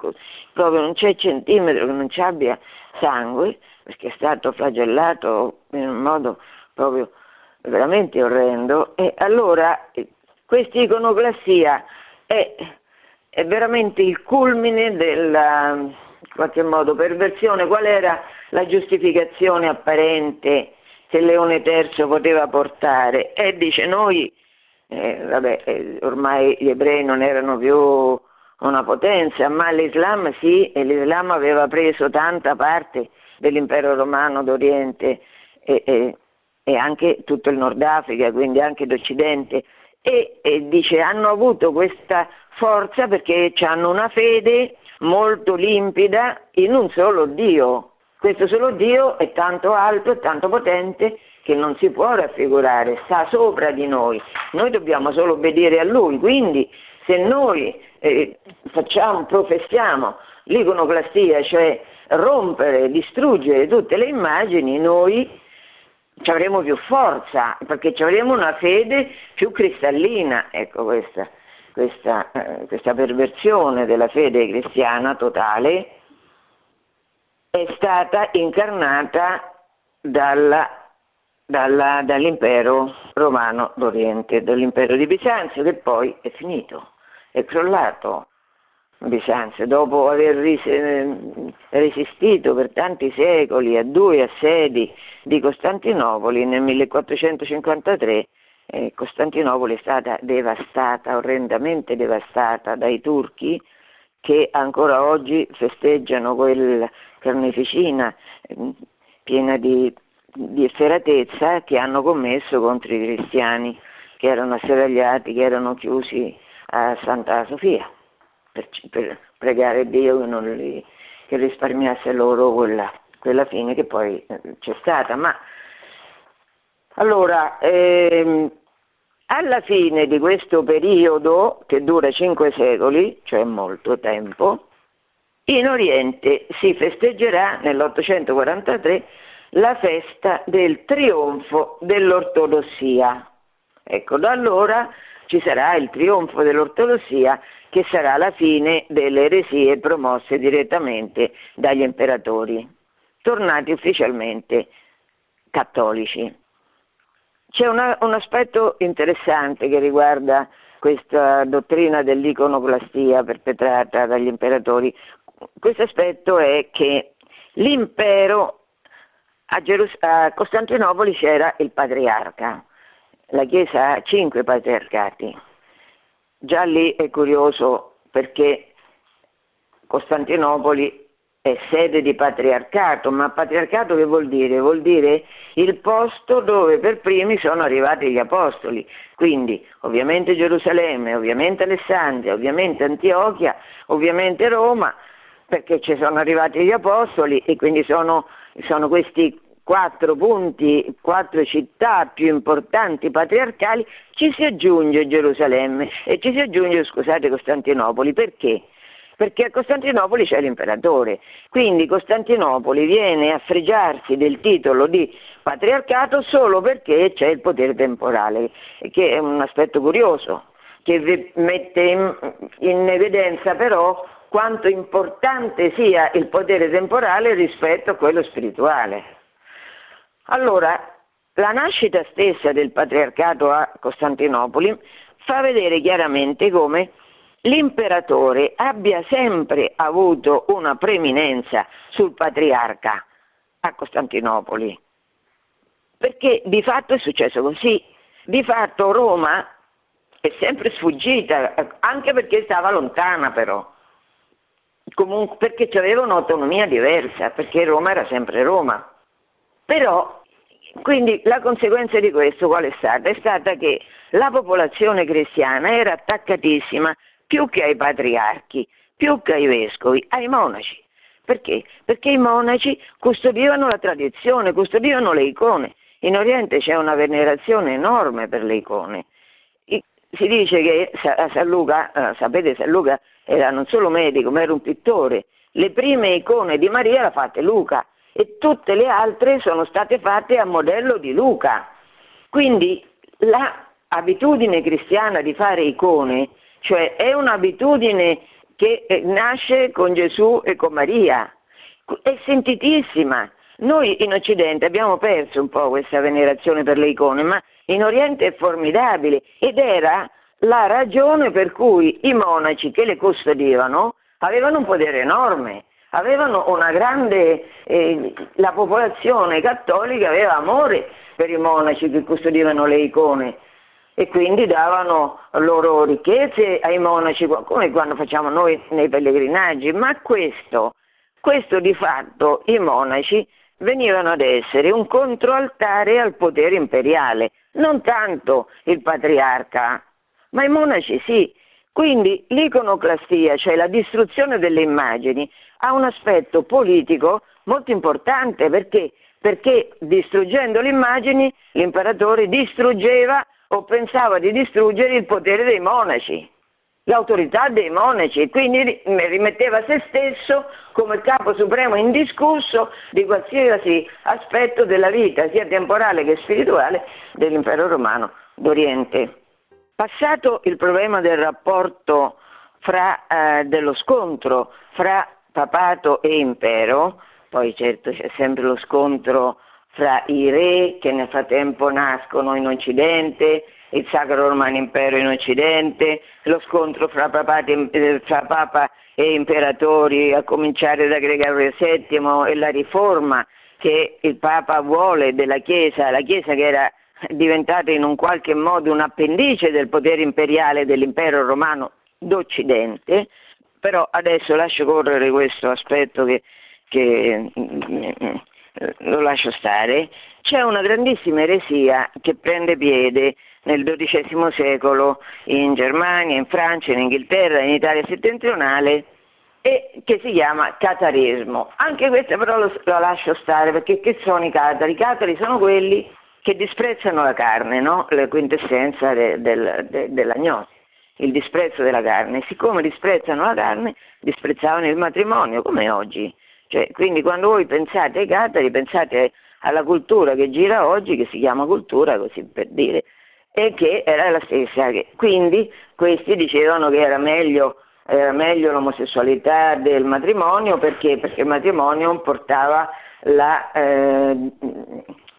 proprio non c'è centimetro che non ci abbia sangue, perché è stato flagellato in un modo proprio veramente orrendo, e allora questa iconoclassia è, è veramente il culmine della, in qualche modo, perversione. Qual era la giustificazione apparente che Leone III poteva portare? E dice noi, eh, vabbè, eh, ormai gli ebrei non erano più una potenza, ma l'Islam sì, e l'Islam aveva preso tanta parte dell'impero romano d'Oriente e, e, e anche tutto il Nord Africa, quindi anche l'Occidente, e, e dice hanno avuto questa forza perché hanno una fede molto limpida in un solo Dio. Questo solo Dio è tanto alto e tanto potente che non si può raffigurare, sta sopra di noi. Noi dobbiamo solo obbedire a Lui, quindi se noi eh, facciamo, professiamo l'iconoclastia, cioè rompere, distruggere tutte le immagini, noi ci avremo più forza, perché ci avremo una fede più cristallina, ecco questa, questa, eh, questa perversione della fede cristiana totale è stata incarnata dalla, dalla, dall'impero romano d'Oriente, dall'impero di Bisanzio che poi è finito, è crollato. Bisanzio, dopo aver resistito per tanti secoli a due assedi di Costantinopoli nel 1453, eh, Costantinopoli è stata devastata, orrendamente devastata dai turchi che ancora oggi festeggiano quella carneficina eh, piena di, di efferatezza che hanno commesso contro i cristiani che erano asserragliati, che erano chiusi a Santa Sofia per, per pregare Dio che, li, che risparmiasse loro quella, quella fine che poi eh, c'è stata. Ma allora, ehm, alla fine di questo periodo, che dura cinque secoli, cioè molto tempo, in Oriente si festeggerà nell'843 la festa del trionfo dell'ortodossia. Ecco, da allora ci sarà il trionfo dell'ortodossia che sarà la fine delle eresie promosse direttamente dagli imperatori, tornati ufficialmente cattolici. C'è una, un aspetto interessante che riguarda questa dottrina dell'iconoclastia perpetrata dagli imperatori. Questo aspetto è che l'impero a, Gerus- a Costantinopoli c'era il patriarca, la Chiesa ha cinque patriarcati. Già lì è curioso perché Costantinopoli è sede di patriarcato, ma patriarcato che vuol dire? Vuol dire il posto dove per primi sono arrivati gli apostoli, quindi ovviamente Gerusalemme, ovviamente Alessandria, ovviamente Antiochia, ovviamente Roma, perché ci sono arrivati gli apostoli e quindi sono, sono questi quattro punti, quattro città più importanti patriarcali, ci si aggiunge Gerusalemme e ci si aggiunge, scusate, Costantinopoli. Perché? Perché a Costantinopoli c'è l'imperatore, quindi Costantinopoli viene a fregiarsi del titolo di patriarcato solo perché c'è il potere temporale, che è un aspetto curioso, che mette in, in evidenza però quanto importante sia il potere temporale rispetto a quello spirituale. Allora, la nascita stessa del patriarcato a Costantinopoli fa vedere chiaramente come l'imperatore abbia sempre avuto una preminenza sul patriarca a Costantinopoli. Perché di fatto è successo così. Di fatto Roma è sempre sfuggita, anche perché stava lontana però. Comunque, perché aveva un'autonomia diversa, perché Roma era sempre Roma. Però, quindi la conseguenza di questo qual è stata? È stata che la popolazione cristiana era attaccatissima più che ai patriarchi, più che ai vescovi, ai monaci. Perché? Perché i monaci custodivano la tradizione, custodivano le icone. In Oriente c'è una venerazione enorme per le icone. Si dice che San Luca, eh, sapete, San Luca era non solo medico, ma era un pittore. Le prime icone di Maria le ha fatte Luca e tutte le altre sono state fatte a modello di Luca. Quindi l'abitudine cristiana di fare icone, cioè è un'abitudine che eh, nasce con Gesù e con Maria, è sentitissima. Noi in Occidente abbiamo perso un po' questa venerazione per le icone, ma in Oriente è formidabile ed era la ragione per cui i monaci che le custodivano avevano un potere enorme avevano una grande, eh, la popolazione cattolica aveva amore per i monaci che custodivano le icone e quindi davano loro ricchezze ai monaci, come quando facciamo noi nei pellegrinaggi, ma questo, questo di fatto i monaci venivano ad essere un controaltare al potere imperiale, non tanto il patriarca, ma i monaci sì. Quindi l'iconoclastia, cioè la distruzione delle immagini, ha un aspetto politico molto importante perché, perché distruggendo le immagini l'imperatore distruggeva o pensava di distruggere il potere dei monaci l'autorità dei monaci e quindi rimetteva se stesso come capo supremo indiscusso di qualsiasi aspetto della vita, sia temporale che spirituale, dell'impero romano d'Oriente. Passato il problema del rapporto fra, eh, dello scontro fra papato e impero, poi certo c'è sempre lo scontro fra i re che nel frattempo nascono in Occidente il Sacro Romano Impero in Occidente, lo scontro fra, papati, eh, fra Papa e imperatori, a cominciare da Gregorio VII e la riforma che il Papa vuole della Chiesa, la Chiesa che era diventata in un qualche modo un appendice del potere imperiale dell'impero romano d'Occidente, però adesso lascio correre questo aspetto che, che mm, mm, lo lascio stare, c'è una grandissima eresia che prende piede nel XII secolo in Germania, in Francia, in Inghilterra, in Italia settentrionale e che si chiama catarismo. Anche questa però lo, lo lascio stare perché che sono i catari? I catari sono quelli che disprezzano la carne, no? la quintessenza de, de, della gnosi, il disprezzo della carne. Siccome disprezzano la carne, disprezzavano il matrimonio, come oggi. Cioè, quindi quando voi pensate ai catari, pensate alla cultura che gira oggi, che si chiama cultura, così per dire, e che era la stessa. Quindi questi dicevano che era meglio, era meglio l'omosessualità del matrimonio perché, perché il matrimonio portava la, eh,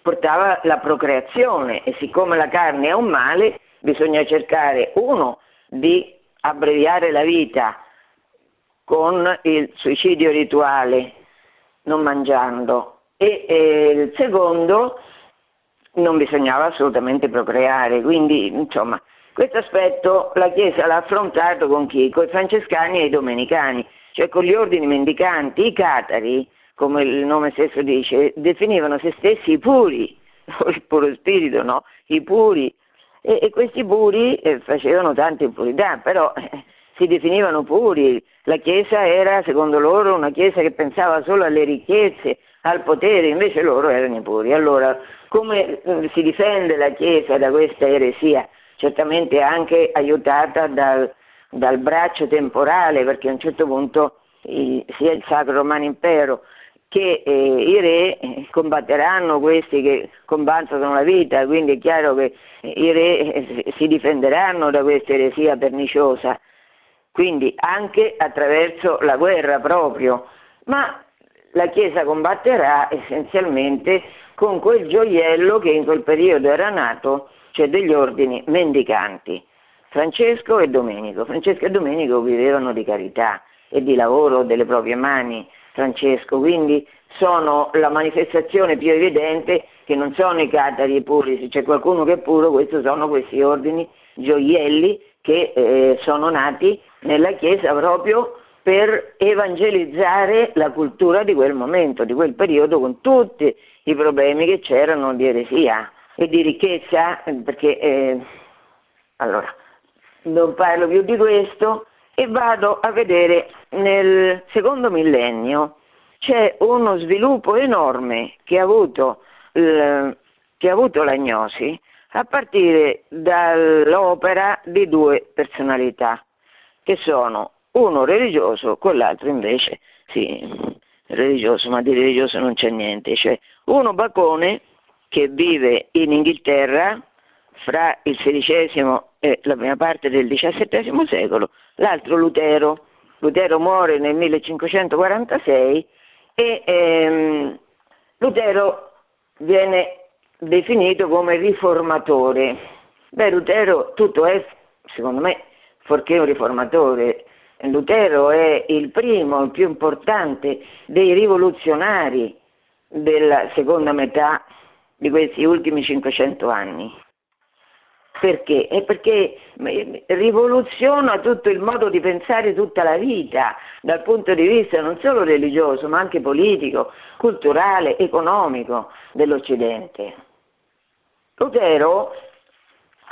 portava la procreazione e siccome la carne è un male bisogna cercare uno di abbreviare la vita con il suicidio rituale non mangiando e, e il secondo non bisognava assolutamente procreare, quindi insomma questo aspetto la Chiesa l'ha affrontato con chi? Con i francescani e i domenicani, cioè con gli ordini mendicanti, i catari, come il nome stesso dice, definivano se stessi i puri, il puro spirito, no? I puri, e, e questi puri eh, facevano tante impurità, però eh, si definivano puri, la Chiesa era secondo loro una Chiesa che pensava solo alle ricchezze, al potere, invece loro erano i puri. Allora, come eh, si difende la Chiesa da questa eresia? Certamente anche aiutata dal, dal braccio temporale, perché a un certo punto i, sia il Sacro Romano Impero che eh, i re eh, combatteranno questi che combattono la vita, quindi è chiaro che i re eh, si difenderanno da questa eresia perniciosa, quindi anche attraverso la guerra proprio. Ma la Chiesa combatterà essenzialmente con quel gioiello che in quel periodo era nato, cioè degli ordini mendicanti, Francesco e Domenico. Francesco e Domenico vivevano di carità e di lavoro delle proprie mani, Francesco, quindi sono la manifestazione più evidente che non sono i catari puri, se c'è qualcuno che è puro, questi sono questi ordini gioielli che eh, sono nati nella Chiesa proprio per evangelizzare la cultura di quel momento, di quel periodo, con tutti i problemi che c'erano di eresia e di ricchezza, perché eh, allora non parlo più di questo e vado a vedere nel secondo millennio c'è uno sviluppo enorme che ha avuto, che ha avuto l'agnosi a partire dall'opera di due personalità che sono uno religioso, quell'altro invece, sì, religioso, ma di religioso non c'è niente, cioè uno bacone che vive in Inghilterra fra il XVI e la prima parte del XVII secolo, l'altro Lutero. Lutero muore nel 1546 e ehm, Lutero viene definito come riformatore. Beh, Lutero tutto è, secondo me, forché un riformatore, Lutero è il primo, il più importante dei rivoluzionari della seconda metà di questi ultimi 500 anni. Perché? È perché rivoluziona tutto il modo di pensare tutta la vita, dal punto di vista non solo religioso, ma anche politico, culturale, economico dell'Occidente. Lutero,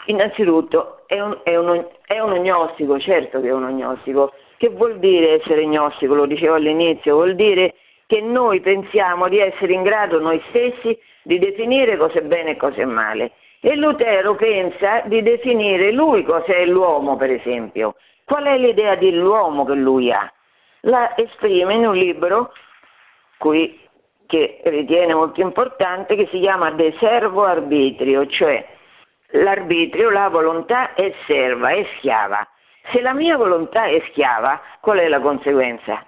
innanzitutto, è un, è, un, è un gnostico, certo che è un gnostico. Che vuol dire essere gnostico? Lo dicevo all'inizio, vuol dire che noi pensiamo di essere in grado noi stessi di definire cosa è bene e cosa è male e Lutero pensa di definire lui cos'è l'uomo, per esempio. Qual è l'idea dell'uomo che lui ha? La esprime in un libro qui, che ritiene molto importante, che si chiama De Servo Arbitrio, cioè l'arbitrio, la volontà è serva, è schiava. Se la mia volontà è schiava, qual è la conseguenza?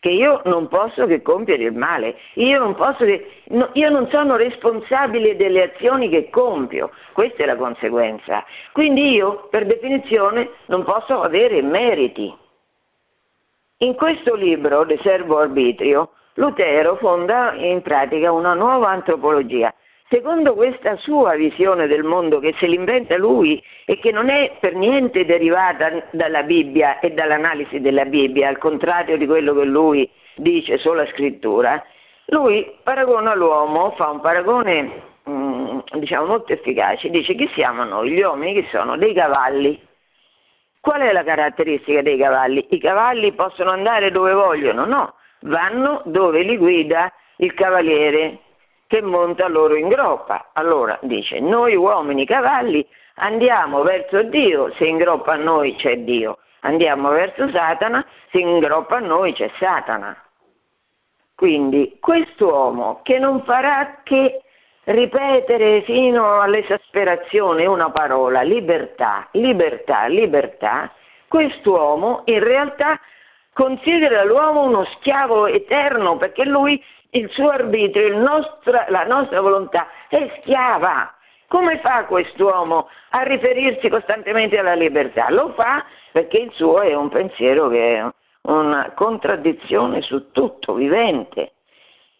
Che io non posso che compiere il male, io non, che, no, io non sono responsabile delle azioni che compio, questa è la conseguenza. Quindi io, per definizione, non posso avere meriti. In questo libro, De Servo Arbitrio, Lutero fonda in pratica una nuova antropologia secondo questa sua visione del mondo che se l'inventa lui e che non è per niente derivata dalla Bibbia e dall'analisi della Bibbia, al contrario di quello che lui dice sulla scrittura, lui paragona l'uomo, fa un paragone mm, diciamo molto efficace, dice chi siamo noi, gli uomini che sono dei cavalli. Qual è la caratteristica dei cavalli? I cavalli possono andare dove vogliono? No, vanno dove li guida il cavaliere, che monta loro in groppa. Allora dice, noi uomini cavalli andiamo verso Dio, se in groppa a noi c'è Dio, andiamo verso Satana, se in groppa a noi c'è Satana. Quindi quest'uomo che non farà che ripetere fino all'esasperazione una parola, libertà, libertà, libertà, quest'uomo in realtà considera l'uomo uno schiavo eterno perché lui il suo arbitrio, il nostra, la nostra volontà è schiava. Come fa quest'uomo a riferirsi costantemente alla libertà? Lo fa perché il suo è un pensiero che è una contraddizione su tutto, vivente.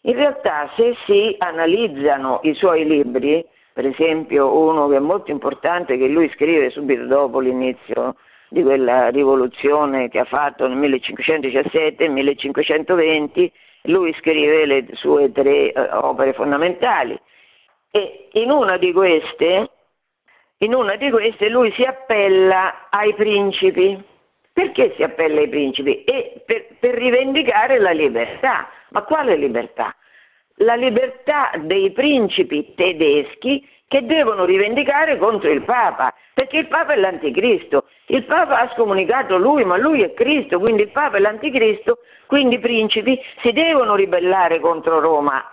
In realtà se si analizzano i suoi libri, per esempio uno che è molto importante, che lui scrive subito dopo l'inizio di quella rivoluzione che ha fatto nel 1517 e 1520, lui scrive le sue tre eh, opere fondamentali e in una di queste, una di queste lui si appella ai principi. Perché si appella ai principi? Per, per rivendicare la libertà. Ma quale libertà? La libertà dei principi tedeschi che devono rivendicare contro il Papa, perché il Papa è l'anticristo. Il Papa ha scomunicato lui, ma lui è Cristo, quindi il Papa è l'anticristo, quindi i principi si devono ribellare contro Roma.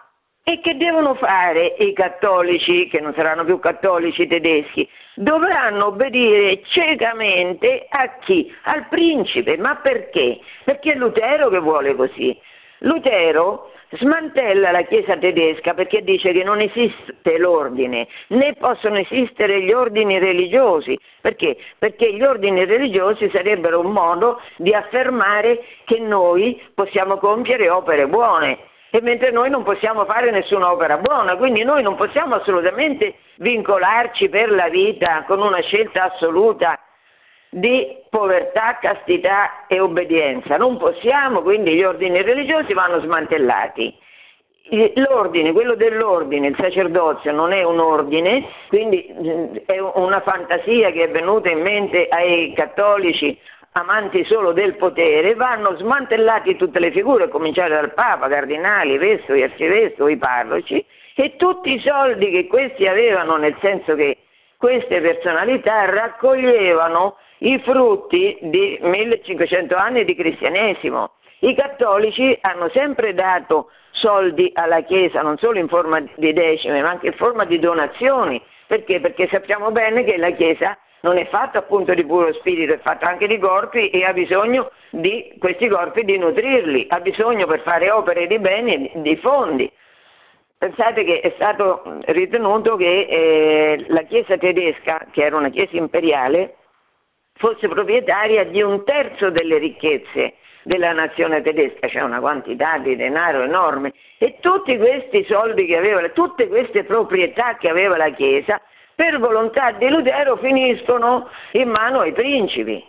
E che devono fare i cattolici, che non saranno più cattolici tedeschi? Dovranno obbedire ciecamente a chi? Al principe. Ma perché? Perché è Lutero che vuole così. Lutero smantella la Chiesa tedesca perché dice che non esiste l'ordine, né possono esistere gli ordini religiosi. Perché? Perché gli ordini religiosi sarebbero un modo di affermare che noi possiamo compiere opere buone. E mentre noi non possiamo fare nessuna opera buona, quindi noi non possiamo assolutamente vincolarci per la vita con una scelta assoluta di povertà, castità e obbedienza. Non possiamo, quindi gli ordini religiosi vanno smantellati. L'ordine, quello dell'ordine, il sacerdozio non è un ordine, quindi mm, è una fantasia che è venuta in mente ai cattolici amanti solo del potere, vanno smantellati tutte le figure, a cominciare dal Papa, cardinali, vescovi, arcivescovi, parroci, e tutti i soldi che questi avevano, nel senso che queste personalità raccoglievano i frutti di 1500 anni di cristianesimo. I cattolici hanno sempre dato soldi alla Chiesa, non solo in forma di decime, ma anche in forma di donazioni. Perché? Perché sappiamo bene che la Chiesa non è fatta appunto di puro spirito, è fatta anche di corpi e ha bisogno di questi corpi di nutrirli, ha bisogno per fare opere di beni di fondi. Pensate che è stato ritenuto che eh, la Chiesa tedesca, che era una Chiesa imperiale, fosse proprietaria di un terzo delle ricchezze della nazione tedesca, c'è una quantità di denaro enorme e tutti questi soldi che aveva, tutte queste proprietà che aveva la Chiesa per volontà di Lutero finiscono in mano ai principi.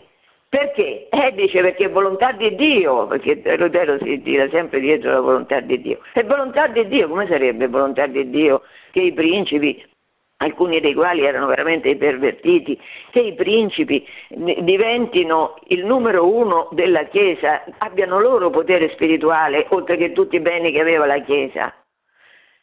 Perché? Eh, dice perché volontà di Dio, perché Lutero si tira sempre dietro la volontà di Dio. È volontà di Dio, come sarebbe volontà di Dio che i principi alcuni dei quali erano veramente pervertiti, che i principi diventino il numero uno della Chiesa, abbiano loro potere spirituale, oltre che tutti i beni che aveva la Chiesa.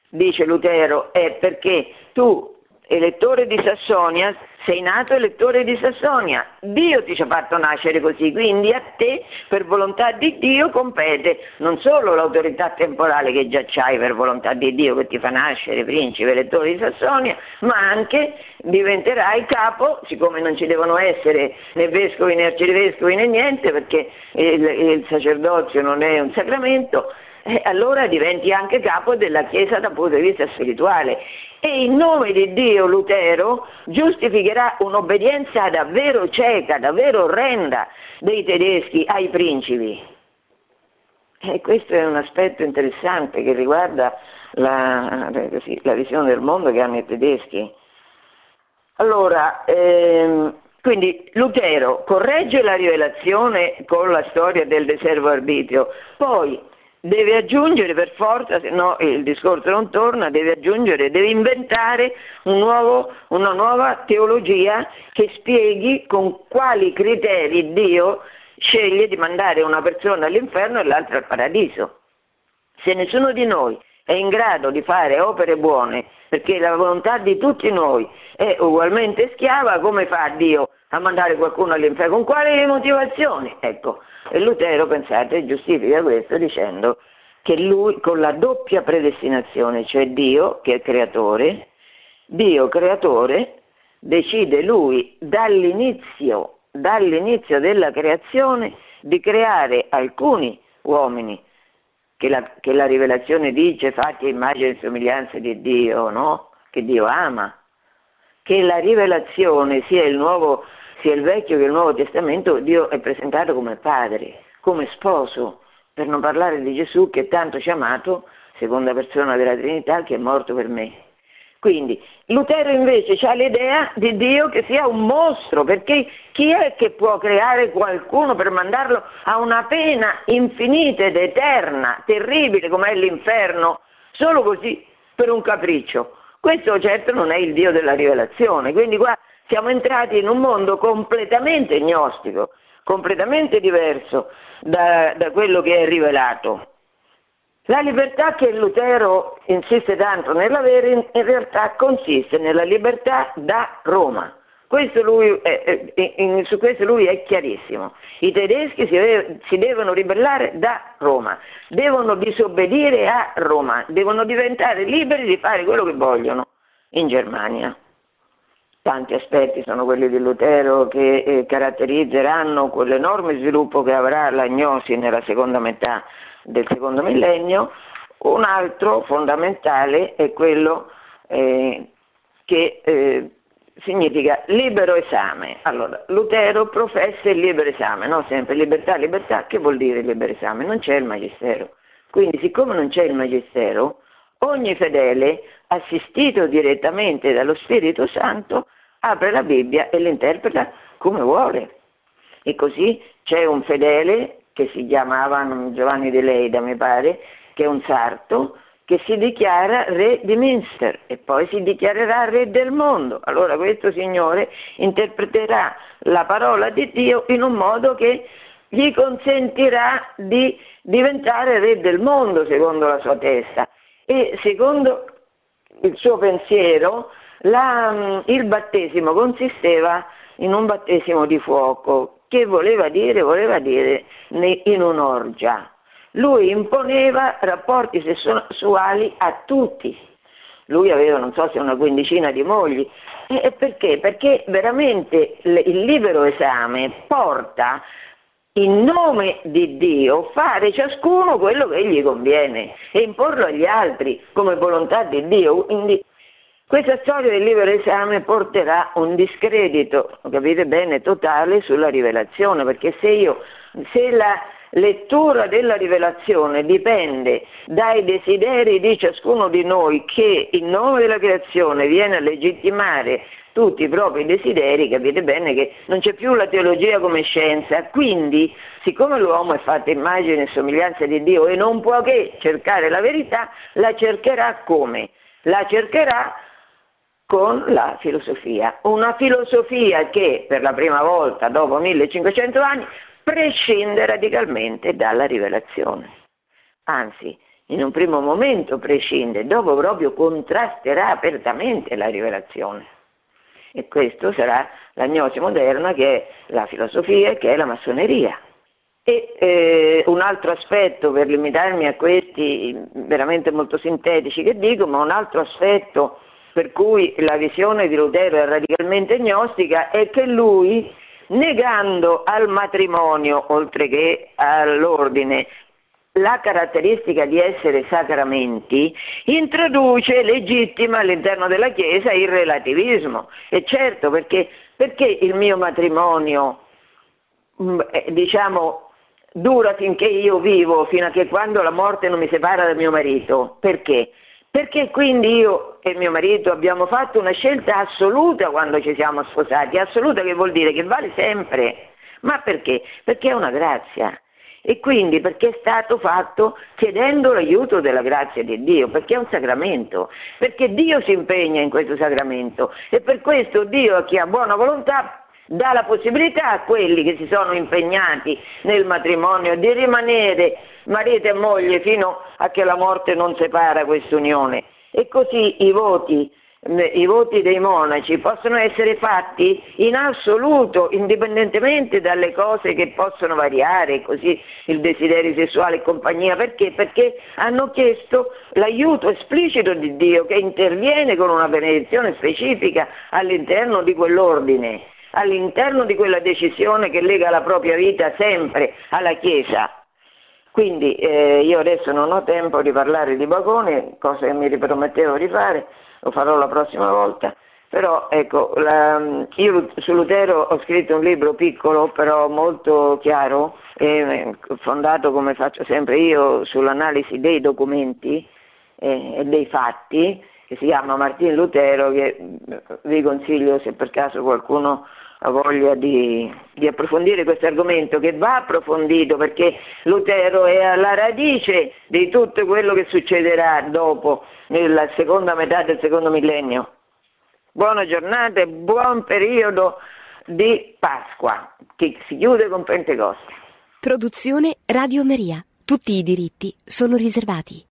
Dice Lutero, è perché tu elettore di Sassonia, sei nato elettore di Sassonia, Dio ti ci ha fatto nascere così, quindi a te per volontà di Dio compete non solo l'autorità temporale che già c'hai per volontà di Dio che ti fa nascere principe elettore di Sassonia, ma anche diventerai capo, siccome non ci devono essere né vescovi né arcivescovi né niente, perché il, il sacerdozio non è un sacramento, eh, allora diventi anche capo della Chiesa dal punto di vista spirituale e in nome di Dio Lutero giustificherà un'obbedienza davvero cieca, davvero orrenda dei tedeschi ai principi. E questo è un aspetto interessante che riguarda la, così, la visione del mondo che hanno i tedeschi. Allora, ehm, quindi Lutero corregge la rivelazione con la storia del deservo arbitrio, poi deve aggiungere per forza, se no il discorso non torna, deve aggiungere, deve inventare un nuovo, una nuova teologia che spieghi con quali criteri Dio sceglie di mandare una persona all'inferno e l'altra al paradiso. Se nessuno di noi è in grado di fare opere buone, perché la volontà di tutti noi è ugualmente schiava, come fa Dio a mandare qualcuno all'inferno? Con quali motivazioni? Ecco, e Lutero, pensate, giustifica questo dicendo che lui, con la doppia predestinazione, cioè Dio, che è creatore, Dio creatore, decide lui dall'inizio, dall'inizio della creazione di creare alcuni uomini, che la, che la rivelazione dice fatti immagine e somiglianza di Dio, no? Che Dio ama, che la rivelazione sia il nuovo sia il Vecchio che il Nuovo Testamento, Dio è presentato come padre, come sposo, per non parlare di Gesù che tanto ci ha amato, seconda persona della Trinità, che è morto per me. Quindi Lutero invece ha l'idea di Dio che sia un mostro, perché chi è che può creare qualcuno per mandarlo a una pena infinita ed eterna, terribile come è l'inferno, solo così per un capriccio? Questo certo non è il Dio della rivelazione, quindi qua siamo entrati in un mondo completamente gnostico, completamente diverso da, da quello che è rivelato. La libertà che Lutero insiste tanto nell'avere in, realtà consiste nella libertà da Roma. Questo lui, eh, in, su questo lui è chiarissimo. I tedeschi si, si, devono ribellare da Roma, devono disobbedire a Roma, devono diventare liberi di fare quello che vogliono in Germania tanti aspetti sono quelli di Lutero che eh, caratterizzeranno quell'enorme sviluppo che avrà l'agnosi nella seconda metà del secondo millennio, un altro fondamentale è quello eh, che eh, significa libero esame. Allora, Lutero professa il libero esame, no? Sempre libertà, libertà, che vuol dire libero esame? Non c'è il magistero. Quindi, siccome non c'è il magistero, ogni fedele, assistito direttamente dallo Spirito Santo, apre la Bibbia e l'interpreta come vuole. E così c'è un fedele che si chiamava Giovanni de Leida, mi pare, che è un sarto, che si dichiara re di Minster e poi si dichiarerà re del mondo. Allora questo signore interpreterà la parola di Dio in un modo che gli consentirà di diventare re del mondo secondo la sua testa e secondo il suo pensiero la, mm, il battesimo consisteva in un battesimo di fuoco, che voleva dire, voleva dire in un'orgia. Lui imponeva rapporti sessuali a tutti. Lui aveva, non so se una quindicina di mogli. E perché? Perché veramente il libero esame porta in nome di Dio fare ciascuno quello che gli conviene e imporlo agli altri come volontà di Dio. Quindi questa storia del libero esame porterà un discredito, capite bene, totale sulla rivelazione, perché se io, se la, lettura della rivelazione dipende dai desideri di ciascuno di noi che in nome della creazione viene a legittimare tutti i propri desideri, capite bene che non c'è più la teologia come scienza, quindi siccome l'uomo è fatto immagine e somiglianza di Dio e non può che cercare la verità, la cercherà come? La cercherà con la filosofia, una filosofia che per la prima volta dopo 1500 anni prescinde radicalmente dalla rivelazione. Anzi, in un primo momento prescinde, dopo proprio contrasterà apertamente la rivelazione. E questo sarà la gnosi moderna che è la filosofia e che è la massoneria. E eh, un altro aspetto, per limitarmi a questi veramente molto sintetici che dico, ma un altro aspetto per cui la visione di Lutero è radicalmente gnostica è che lui negando al matrimonio, oltre che all'ordine, la caratteristica di essere sacramenti, introduce, legittima all'interno della Chiesa il relativismo. E certo, perché, perché il mio matrimonio, mm, eh, diciamo, dura finché io vivo, fino a che quando la morte non mi separa dal mio marito? Perché? Perché quindi io e mio marito abbiamo fatto una scelta assoluta quando ci siamo sposati, assoluta che vuol dire che vale sempre. Ma perché? Perché è una grazia. E quindi perché è stato fatto chiedendo l'aiuto della grazia di Dio, perché è un sacramento, perché Dio si impegna in questo sacramento e per questo Dio a chi ha buona volontà dà la possibilità a quelli che si sono impegnati nel matrimonio di rimanere marito e moglie fino a che la morte non separa questa unione. E così i voti, i voti dei monaci possono essere fatti in assoluto, indipendentemente dalle cose che possono variare, così il desiderio sessuale e compagnia. Perché? Perché hanno chiesto l'aiuto esplicito di Dio che interviene con una benedizione specifica all'interno di quell'ordine all'interno di quella decisione che lega la propria vita sempre alla Chiesa. Quindi eh, io adesso non ho tempo di parlare di Bacone, cosa che mi ripromettevo di fare, lo farò la prossima volta, però ecco, la, io su Lutero ho scritto un libro piccolo però molto chiaro, eh, fondato come faccio sempre io sull'analisi dei documenti eh, e dei fatti, che si chiama Martin Lutero, che vi consiglio se per caso qualcuno ha voglia di, di, approfondire questo argomento che va approfondito perché Lutero è alla radice di tutto quello che succederà dopo, nella seconda metà del secondo millennio. Buona giornata e buon periodo di Pasqua che si chiude con Pentecoste. Produzione Radio Maria. Tutti i diritti sono riservati.